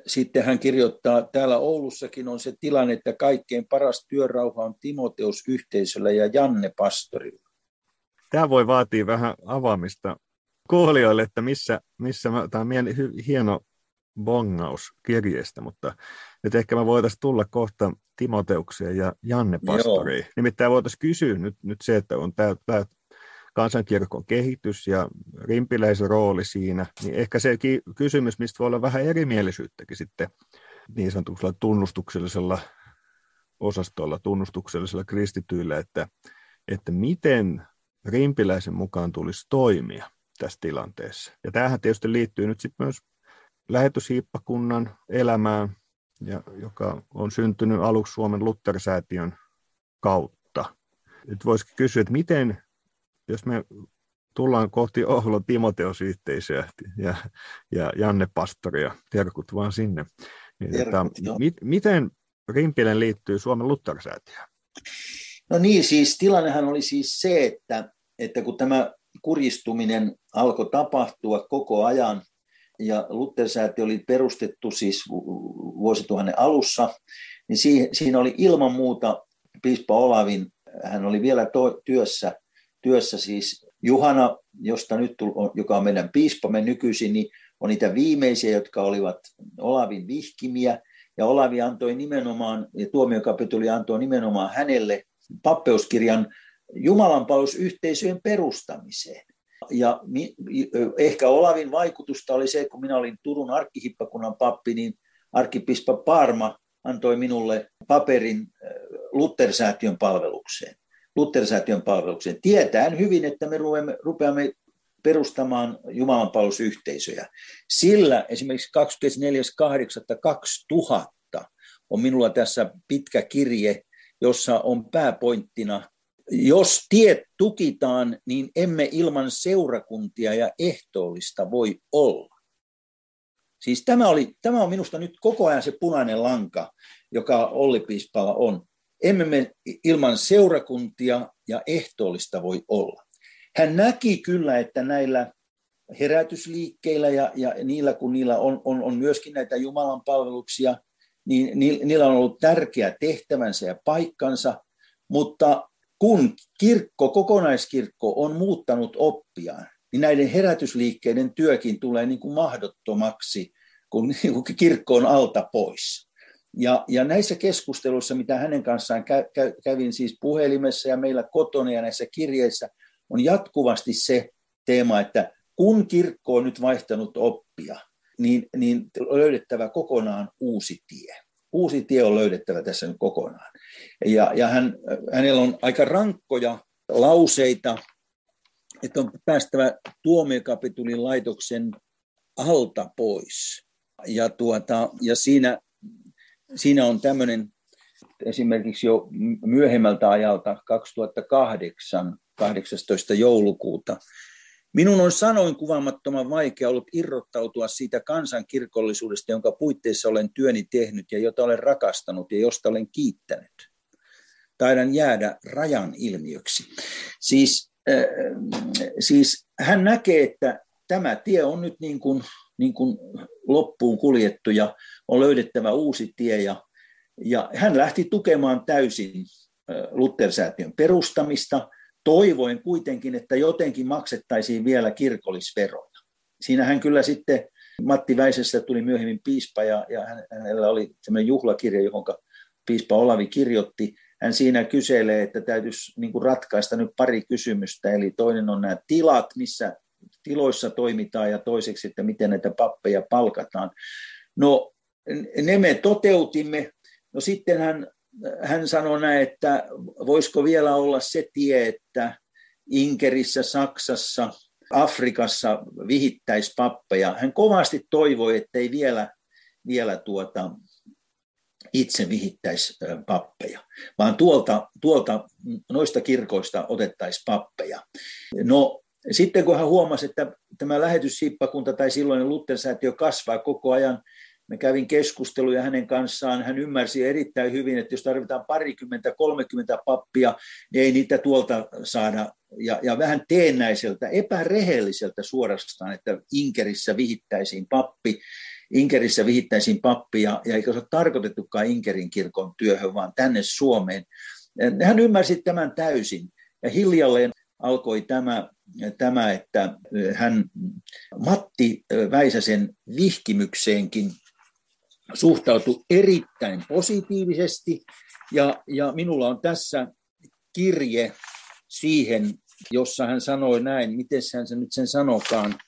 Sitten hän kirjoittaa, täällä Oulussakin on se tilanne, että kaikkein paras työrauha on Timoteus yhteisöllä ja Janne pastorilla. Tämä voi vaatia vähän avaamista kuulijoille, että missä, missä mä, tämä on hieno bongaus kirjeestä, mutta nyt ehkä me voitaisiin tulla kohta Timoteuksia ja Janne Pastoriin. Nimittäin voitaisiin kysyä nyt, nyt se, että on tämä, tämä kansankirkon kehitys ja rimpiläisen rooli siinä, niin ehkä se kysymys, mistä voi olla vähän erimielisyyttäkin sitten niin sanotulla tunnustuksellisella osastolla, tunnustuksellisella kristityillä, että, että miten rimpiläisen mukaan tulisi toimia tässä tilanteessa. Ja tämähän tietysti liittyy nyt sitten myös lähetyshiippakunnan elämään, ja, joka on syntynyt aluksi Suomen Luttersäätiön kautta. Nyt voisikin kysyä, että miten, jos me tullaan kohti Ohlo Timoteos-yhteisöä ja, ja Janne Pastoria, terkut vaan sinne, niin terkut, että, mit, miten Rimpilän liittyy Suomen Luttersäätiöön? No niin, siis tilannehan oli siis se, että, että kun tämä kuristuminen alkoi tapahtua koko ajan, ja Luther-säätiö oli perustettu siis vuosituhannen alussa, niin siinä oli ilman muuta piispa Olavin, hän oli vielä to, työssä, työssä siis Juhana, josta nyt, joka on meidän piispamme nykyisin, niin on niitä viimeisiä, jotka olivat Olavin vihkimiä, ja Olavi antoi nimenomaan, ja tuomiokapituli antoi nimenomaan hänelle pappeuskirjan Jumalanpalvelusyhteisöjen perustamiseen. Ja ehkä Olavin vaikutusta oli se, kun minä olin Turun arkkihippakunnan pappi, niin arkkipispa Parma antoi minulle paperin Luttersäätiön palvelukseen. Luttersäätiön palvelukseen, tietäen hyvin, että me rupeamme, rupeamme perustamaan Jumalanpalvelusyhteisöjä. Sillä esimerkiksi 24.8.2000 on minulla tässä pitkä kirje, jossa on pääpointtina jos tiet tukitaan, niin emme ilman seurakuntia ja ehtoollista voi olla. Siis tämä, oli, tämä on minusta nyt koko ajan se punainen lanka, joka Olli Piispala on. Emme me ilman seurakuntia ja ehtoollista voi olla. Hän näki kyllä, että näillä herätysliikkeillä ja, ja niillä, kun niillä on, on, on myöskin näitä Jumalan palveluksia, niin niillä on ollut tärkeä tehtävänsä ja paikkansa, mutta kun kirkko, kokonaiskirkko on muuttanut oppiaan, niin näiden herätysliikkeiden työkin tulee niin kuin mahdottomaksi, kun niin kirkko on alta pois. Ja, ja näissä keskusteluissa, mitä hänen kanssaan kä, kä, kävin siis puhelimessa ja meillä kotona ja näissä kirjeissä, on jatkuvasti se teema, että kun kirkko on nyt vaihtanut oppia, niin, niin löydettävä kokonaan uusi tie uusi tie on löydettävä tässä nyt kokonaan. Ja, ja hän, hänellä on aika rankkoja lauseita, että on päästävä tuomiokapitulin laitoksen alta pois. Ja, tuota, ja siinä, siinä on tämmöinen esimerkiksi jo myöhemmältä ajalta 2008, 18. joulukuuta, Minun on sanoin kuvaamattoman vaikea ollut irrottautua siitä kansankirkollisuudesta, jonka puitteissa olen työni tehnyt ja jota olen rakastanut ja josta olen kiittänyt. Taidan jäädä rajan ilmiöksi. Siis, äh, siis hän näkee, että tämä tie on nyt niin kuin, niin kuin loppuun kuljettu ja on löydettävä uusi tie. Ja, ja hän lähti tukemaan täysin äh, Luther-säätiön perustamista – toivoin kuitenkin, että jotenkin maksettaisiin vielä kirkollisveroja. Siinähän kyllä sitten Matti Väisestä tuli myöhemmin piispa ja, ja hänellä oli sellainen juhlakirja, johon piispa Olavi kirjoitti. Hän siinä kyselee, että täytyisi niin kuin ratkaista nyt pari kysymystä. Eli toinen on nämä tilat, missä tiloissa toimitaan ja toiseksi, että miten näitä pappeja palkataan. No ne me toteutimme. No sitten hän sanoi näin, että voisiko vielä olla se tie, että, Inkerissä, Saksassa, Afrikassa vihittäisi pappeja. Hän kovasti toivoi, ettei vielä, vielä tuota, itse vihittäisi pappeja, vaan tuolta, tuolta noista kirkoista otettaisiin pappeja. No sitten kun hän huomasi, että tämä lähetyssippakunta tai silloinen Luther-säätiö kasvaa koko ajan, me kävin keskusteluja hänen kanssaan. Hän ymmärsi erittäin hyvin, että jos tarvitaan parikymmentä, kolmekymmentä pappia, niin ei niitä tuolta saada. Ja, ja vähän teennäiseltä, epärehelliseltä suorastaan, että Inkerissä vihittäisiin pappi. Inkerissä vihittäisiin pappi, ja, ja eikä se ole tarkoitettukaan Inkerin kirkon työhön, vaan tänne Suomeen. Hän ymmärsi tämän täysin. Ja hiljalleen alkoi tämä, tämä, että hän Matti Väisäsen vihkimykseenkin suhtautui erittäin positiivisesti. Ja, ja minulla on tässä kirje siihen, jossa hän sanoi näin, miten hän se nyt sen sanokaan.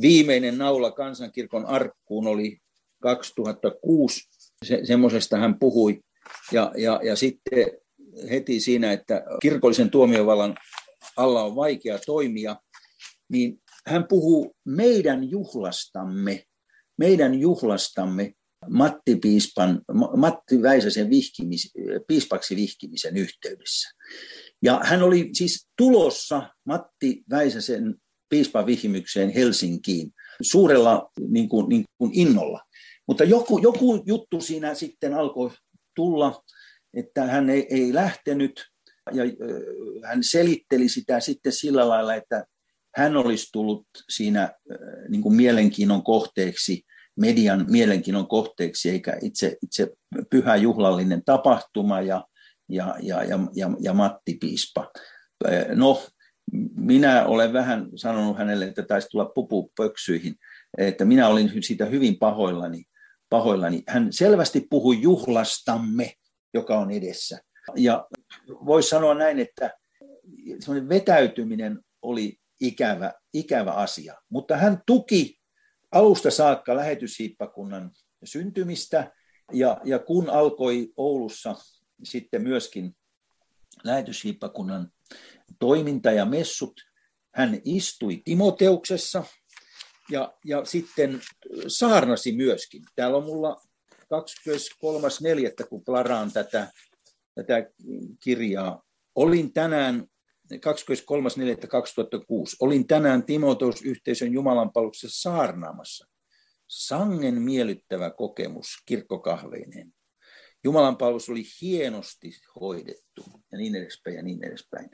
Viimeinen naula kansankirkon arkkuun oli 2006, se, semmoisesta hän puhui. Ja, ja, ja sitten heti siinä, että kirkollisen tuomiovallan alla on vaikea toimia, niin hän puhuu meidän juhlastamme, meidän juhlastamme Matti, Piispan, Matti Väisäsen vihkimis, piispaksi vihkimisen yhteydessä. Ja hän oli siis tulossa Matti Väisäsen piispan vihkimykseen Helsinkiin suurella niin kuin, niin kuin innolla. Mutta joku, joku juttu siinä sitten alkoi tulla, että hän ei, ei lähtenyt ja hän selitteli sitä sitten sillä lailla, että hän olisi tullut siinä niin kuin mielenkiinnon kohteeksi, median mielenkiinnon kohteeksi, eikä itse, itse pyhä juhlallinen tapahtuma ja, ja, ja, ja, ja, ja Matti Piispa. No, minä olen vähän sanonut hänelle, että taisi tulla pupu pöksyihin, että minä olin siitä hyvin pahoillani. pahoillani. Hän selvästi puhui juhlastamme, joka on edessä. Ja voisi sanoa näin, että semmoinen vetäytyminen oli ikävä, ikävä asia, mutta hän tuki alusta saakka lähetyshiippakunnan syntymistä, ja, ja kun alkoi Oulussa sitten myöskin lähetyshiippakunnan toiminta ja messut, hän istui Timoteuksessa ja, ja sitten saarnasi myöskin. Täällä on mulla 23.4. kun plaraan tätä tätä kirjaa. Olin tänään 23.4.2006. Olin tänään Timoteus-yhteisön Jumalanpalveluksessa saarnaamassa. Sangen miellyttävä kokemus kirkkokahveineen. Jumalanpalvelus oli hienosti hoidettu ja niin edespäin ja niin edespäin.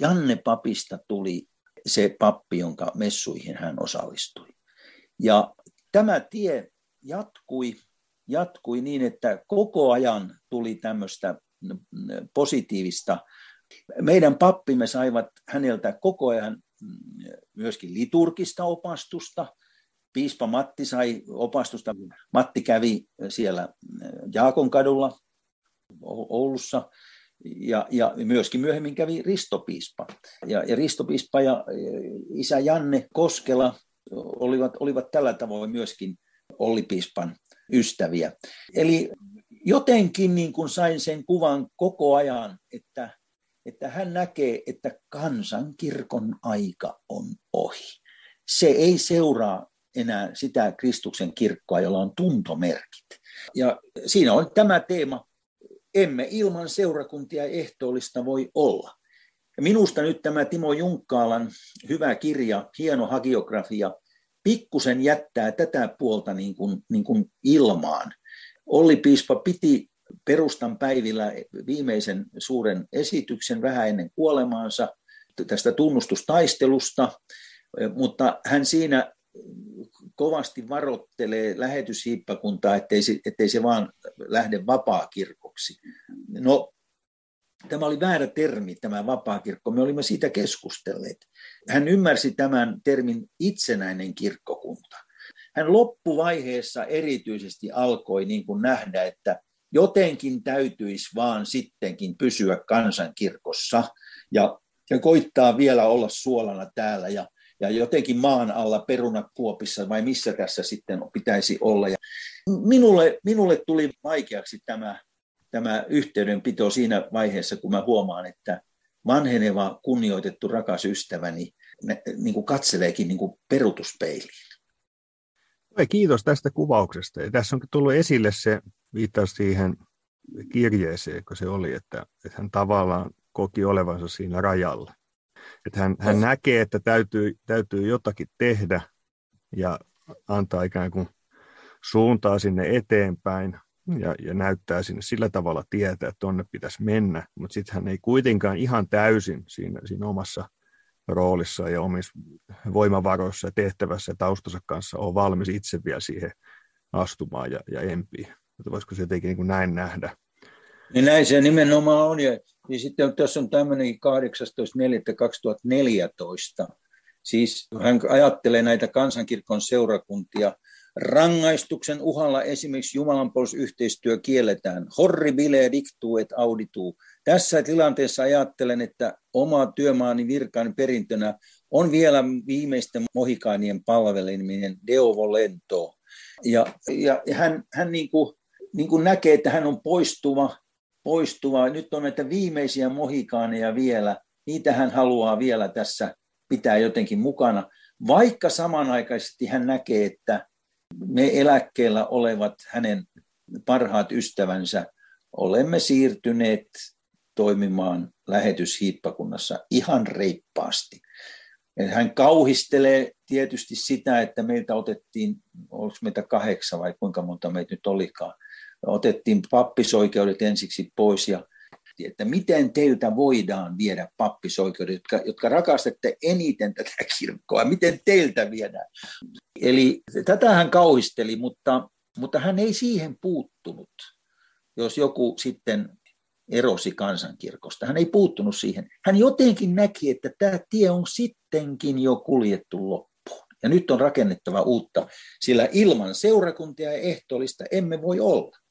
Janne Papista tuli se pappi, jonka messuihin hän osallistui. Ja tämä tie jatkui, jatkui niin, että koko ajan tuli tämmöistä positiivista. Meidän pappimme saivat häneltä koko ajan myöskin liturgista opastusta. Piispa Matti sai opastusta. Matti kävi siellä Jaakon kadulla Oulussa ja, ja myöskin myöhemmin kävi Ristopiispa. Ja, ja Ristopiispa ja isä Janne Koskela olivat, olivat tällä tavoin myöskin Olli Piispan ystäviä. Eli jotenkin niin kuin sain sen kuvan koko ajan, että, että hän näkee, että kansankirkon aika on ohi. Se ei seuraa enää sitä Kristuksen kirkkoa, jolla on tuntomerkit. Ja siinä on tämä teema, emme ilman seurakuntia ehtoollista voi olla. Ja minusta nyt tämä Timo Junkkaalan hyvä kirja, hieno hagiografia, pikkusen jättää tätä puolta niin kuin, niin kuin ilmaan. Olli Piispa piti perustan päivillä viimeisen suuren esityksen vähän ennen kuolemaansa tästä tunnustustaistelusta, mutta hän siinä kovasti varottelee lähetyshiippakuntaa, ettei se, ettei se vaan lähde vapaakirkoksi. No, tämä oli väärä termi, tämä vapaakirkko. Me olimme siitä keskustelleet. Hän ymmärsi tämän termin itsenäinen kirkkokunta hän loppuvaiheessa erityisesti alkoi niin kuin nähdä, että jotenkin täytyisi vaan sittenkin pysyä kansankirkossa ja, ja koittaa vielä olla suolana täällä ja, ja jotenkin maan alla perunakuopissa vai missä tässä sitten pitäisi olla. Ja minulle, minulle tuli vaikeaksi tämä, tämä yhteydenpito siinä vaiheessa, kun mä huomaan, että vanheneva, kunnioitettu, rakas ystäväni niin kuin katseleekin niin kuin perutuspeiliin. Kiitos tästä kuvauksesta. Ja tässä on tullut esille se viittaus siihen kirjeeseen, kun se oli, että, että hän tavallaan koki olevansa siinä rajalla. Että hän, hän näkee, että täytyy, täytyy jotakin tehdä ja antaa ikään kuin suuntaa sinne eteenpäin ja, ja näyttää sinne sillä tavalla tietää, että tonne pitäisi mennä, mutta sitten hän ei kuitenkaan ihan täysin siinä, siinä omassa roolissa ja omissa voimavaroissa ja tehtävässä ja taustansa kanssa ole valmis itse vielä siihen astumaan ja, ja empiin. Että voisiko se jotenkin niin kuin näin nähdä? Niin näin se nimenomaan on. Ja, ja sitten tässä on tämmöinen 18.4.2014. Siis hän ajattelee näitä kansankirkon seurakuntia. Rangaistuksen uhalla esimerkiksi Jumalanpolsyhteistyö kielletään. Horribile dictu et auditu. Tässä tilanteessa ajattelen, että oma työmaani virkaan perintönä on vielä viimeisten mohikaanien palveleminen Deo volento. Ja, ja hän, hän niin kuin, niin kuin näkee, että hän on poistuva, poistuva. Nyt on näitä viimeisiä mohikaaneja vielä. Niitä hän haluaa vielä tässä pitää jotenkin mukana. Vaikka samanaikaisesti hän näkee, että me eläkkeellä olevat hänen parhaat ystävänsä olemme siirtyneet toimimaan lähetyshiippakunnassa ihan reippaasti. Hän kauhistelee tietysti sitä, että meiltä otettiin, oliko meitä kahdeksan vai kuinka monta meitä nyt olikaan, otettiin pappisoikeudet ensiksi pois ja että miten teiltä voidaan viedä pappisoikeudet, jotka, jotka rakastatte eniten tätä kirkkoa, miten teiltä viedään. Eli tätä hän kauhisteli, mutta, mutta hän ei siihen puuttunut. Jos joku sitten erosi kansankirkosta. Hän ei puuttunut siihen. Hän jotenkin näki, että tämä tie on sittenkin jo kuljettu loppuun. Ja nyt on rakennettava uutta, sillä ilman seurakuntia ja ehtoollista emme voi olla.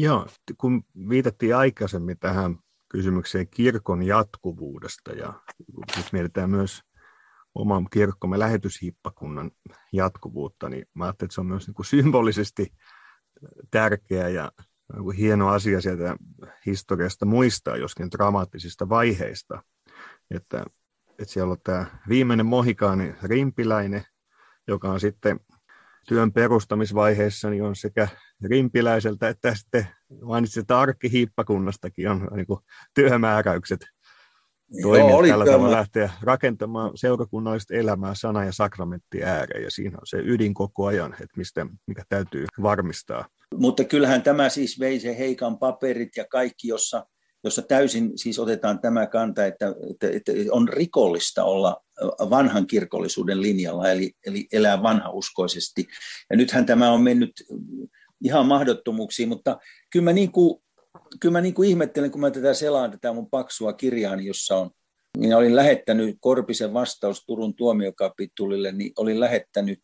Joo, kun viitattiin aikaisemmin tähän kysymykseen kirkon jatkuvuudesta ja nyt mietitään myös oman kirkkomme lähetyshippakunnan jatkuvuutta, niin mä ajattelin, että se on myös niin kuin symbolisesti tärkeä ja hieno asia sieltä historiasta muistaa, joskin dramaattisista vaiheista, että, että siellä on tämä viimeinen mohikaani Rimpiläinen, joka on sitten työn perustamisvaiheessa niin on sekä rimpiläiseltä että sitten mainitsit, että arkkihiippakunnastakin on niin kuin työmääräykset toimia Joo, tällä tavalla lähteä rakentamaan seurakunnallista elämää sana- ja sakramentti ääreen, ja siinä on se ydin koko ajan, että mistä, mikä täytyy varmistaa. Mutta kyllähän tämä siis vei se Heikan paperit ja kaikki, jossa, jossa täysin siis otetaan tämä kanta, että, että, että on rikollista olla vanhan kirkollisuuden linjalla, eli, eli elää vanhauskoisesti. Ja nythän tämä on mennyt ihan mahdottomuuksiin, mutta kyllä mä niin kuin kyllä mä niin kuin ihmettelen, kun mä tätä selaan, tätä mun paksua kirjaani, jossa on, minä olin lähettänyt Korpisen vastaus Turun tuomiokapitulille, niin olin lähettänyt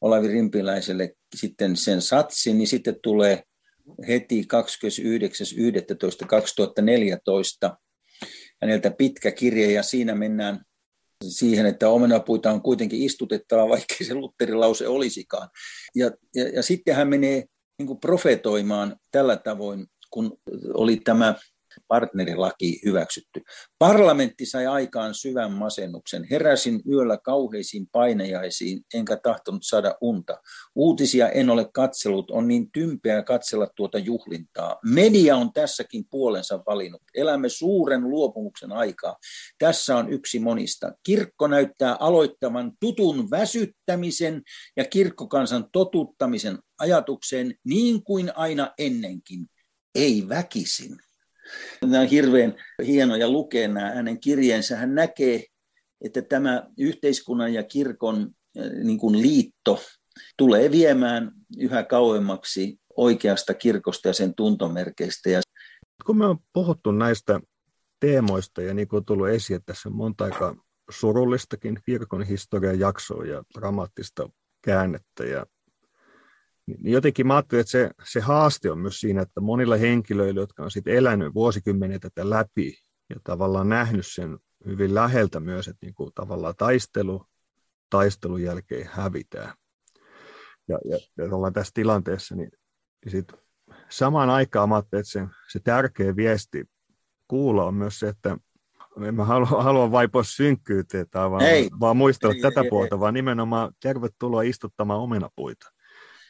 Olavi Rimpiläiselle sitten sen satsin, niin sitten tulee heti 29.11.2014 häneltä pitkä kirje ja siinä mennään siihen, että omenapuita on kuitenkin istutettava, vaikkei se Lutterilause olisikaan. Ja, ja, ja sitten hän menee niin kuin profetoimaan tällä tavoin kun oli tämä partnerilaki hyväksytty. Parlamentti sai aikaan syvän masennuksen. Heräsin yöllä kauheisiin painejaisiin, enkä tahtonut saada unta. Uutisia en ole katsellut, on niin tympeää katsella tuota juhlintaa. Media on tässäkin puolensa valinnut. Elämme suuren luopumuksen aikaa. Tässä on yksi monista. Kirkko näyttää aloittavan tutun väsyttämisen ja kirkkokansan totuttamisen ajatukseen niin kuin aina ennenkin ei väkisin. Nämä on hirveän hienoja lukea nämä hänen kirjeensä. Hän näkee, että tämä yhteiskunnan ja kirkon eh, niin kuin liitto tulee viemään yhä kauemmaksi oikeasta kirkosta ja sen tuntomerkeistä. Ja kun me on puhuttu näistä teemoista ja niin kuin on tullut esiin, että tässä on monta aika surullistakin kirkon historian jaksoa ja dramaattista käännettä ja niin jotenkin mä ajattelin, että se, se haaste on myös siinä, että monilla henkilöillä, jotka on sitten elänyt vuosikymmeniä tätä läpi ja tavallaan nähnyt sen hyvin läheltä myös, että niin kuin tavallaan taistelu taistelun jälkeen hävitään. Ja, ja, ja ollaan tässä tilanteessa, niin, niin sit samaan aikaan mä ajattelin, että se, se tärkeä viesti kuulla on myös se, että en mä halua, halua vaipua synkkyyteen tai vaan, ei, vaan muistella ei, tätä ei, puolta, ei. vaan nimenomaan tervetuloa istuttamaan omenapuita.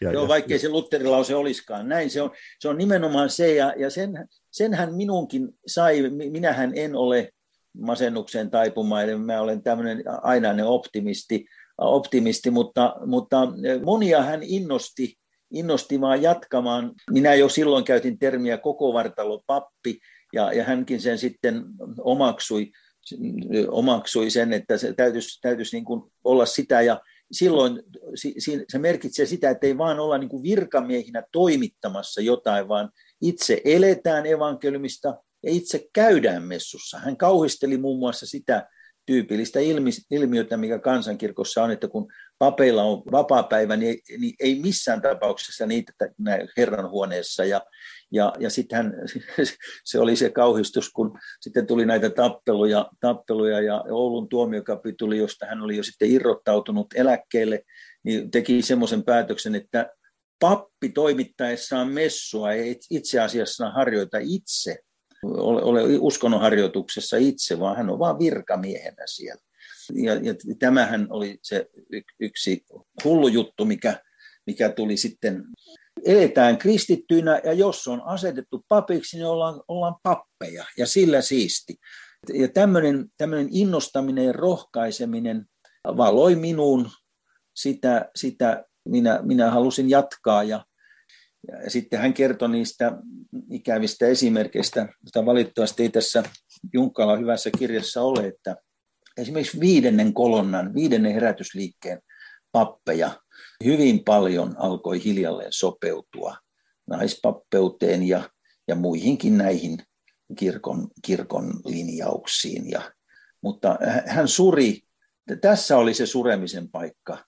Ja, Joo, ja, vaikkei se Lutterilause olisikaan. Näin se on, se on nimenomaan se, ja, ja sen, senhän minunkin sai, minähän en ole masennukseen taipumainen, mä olen tämmöinen ainainen optimisti, optimisti mutta, mutta monia hän innosti, innosti vaan jatkamaan. Minä jo silloin käytin termiä koko vartalo pappi, ja, ja hänkin sen sitten omaksui, omaksui sen, että se täytyisi, täytyisi niin kuin olla sitä, ja silloin se merkitsee sitä, että ei vaan olla niin kuin virkamiehinä toimittamassa jotain, vaan itse eletään evankeliumista ja itse käydään messussa. Hän kauhisteli muun muassa sitä tyypillistä ilmiötä, mikä kansankirkossa on, että kun papeilla on vapaa-päivä, niin, niin ei missään tapauksessa niitä Herran huoneessa. Ja, ja, ja sitten se oli se kauhistus, kun sitten tuli näitä tappeluja, tappeluja ja Oulun tuomiokapituli, josta hän oli jo sitten irrottautunut eläkkeelle, niin teki semmoisen päätöksen, että pappi toimittaessaan messua ei itse asiassa harjoita itse, ole, ole uskonnonharjoituksessa itse, vaan hän on vain virkamiehenä siellä. Ja, ja tämähän oli se yksi hullu juttu, mikä, mikä tuli sitten. Eletään kristittyinä ja jos on asetettu papiksi, niin ollaan, ollaan pappeja ja sillä siisti. Ja tämmöinen, tämmöinen innostaminen ja rohkaiseminen valoi minuun sitä, sitä minä, minä halusin jatkaa ja, ja sitten hän kertoi niistä ikävistä esimerkkeistä, joita valitettavasti ei tässä Junkkala hyvässä kirjassa ole, että esimerkiksi viidennen kolonnan, viidennen herätysliikkeen pappeja hyvin paljon alkoi hiljalleen sopeutua naispappeuteen ja, ja muihinkin näihin kirkon, kirkon linjauksiin. Ja, mutta hän suri, tässä oli se suremisen paikka.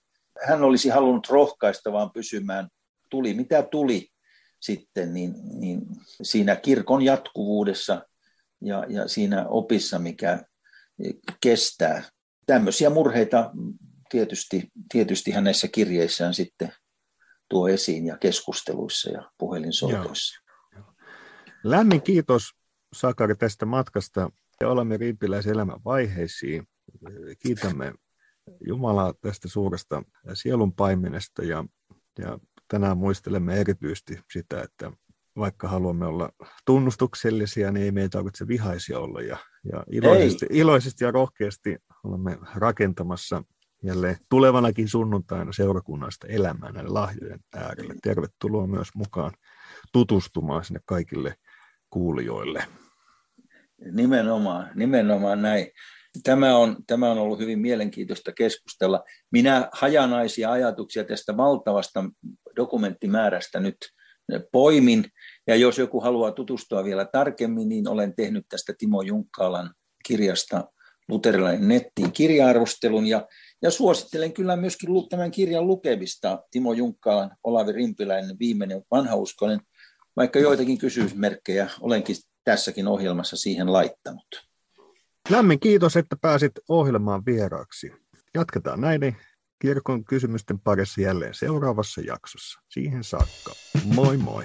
Hän olisi halunnut rohkaista vaan pysymään, tuli mitä tuli sitten, niin, niin siinä kirkon jatkuvuudessa ja, ja siinä opissa, mikä kestää. Tämmöisiä murheita tietysti, tietysti hänessä kirjeissään sitten tuo esiin ja keskusteluissa ja puhelinsoitoissa. Lämmin kiitos Sakari tästä matkasta ja olemme riippiläisen elämän vaiheisiin. Kiitämme Jumalaa tästä suuresta sielun paimenesta ja, ja tänään muistelemme erityisesti sitä, että vaikka haluamme olla tunnustuksellisia, niin ei meitä tarvitse vihaisia olla. Ja, ja iloisesti, iloisesti ja rohkeasti olemme rakentamassa jälleen tulevanakin sunnuntaina seurakunnasta elämään näiden lahjojen äärelle. Tervetuloa myös mukaan tutustumaan sinne kaikille kuulijoille. Nimenomaan, nimenomaan näin. Tämä on, tämä on ollut hyvin mielenkiintoista keskustella. Minä hajanaisia ajatuksia tästä valtavasta dokumenttimäärästä nyt poimin. Ja jos joku haluaa tutustua vielä tarkemmin, niin olen tehnyt tästä Timo Junkkaalan kirjasta luterilainen nettiin kirja-arvostelun ja, ja suosittelen kyllä myöskin tämän kirjan lukemista. Timo Junkkaalan, Olavi Rimpiläinen, viimeinen vanhauskoinen, vaikka joitakin kysymysmerkkejä olenkin tässäkin ohjelmassa siihen laittanut. Lämmin kiitos, että pääsit ohjelmaan vieraaksi. Jatketaan näiden kirkon kysymysten parissa jälleen seuraavassa jaksossa. Siihen saakka. Moi moi!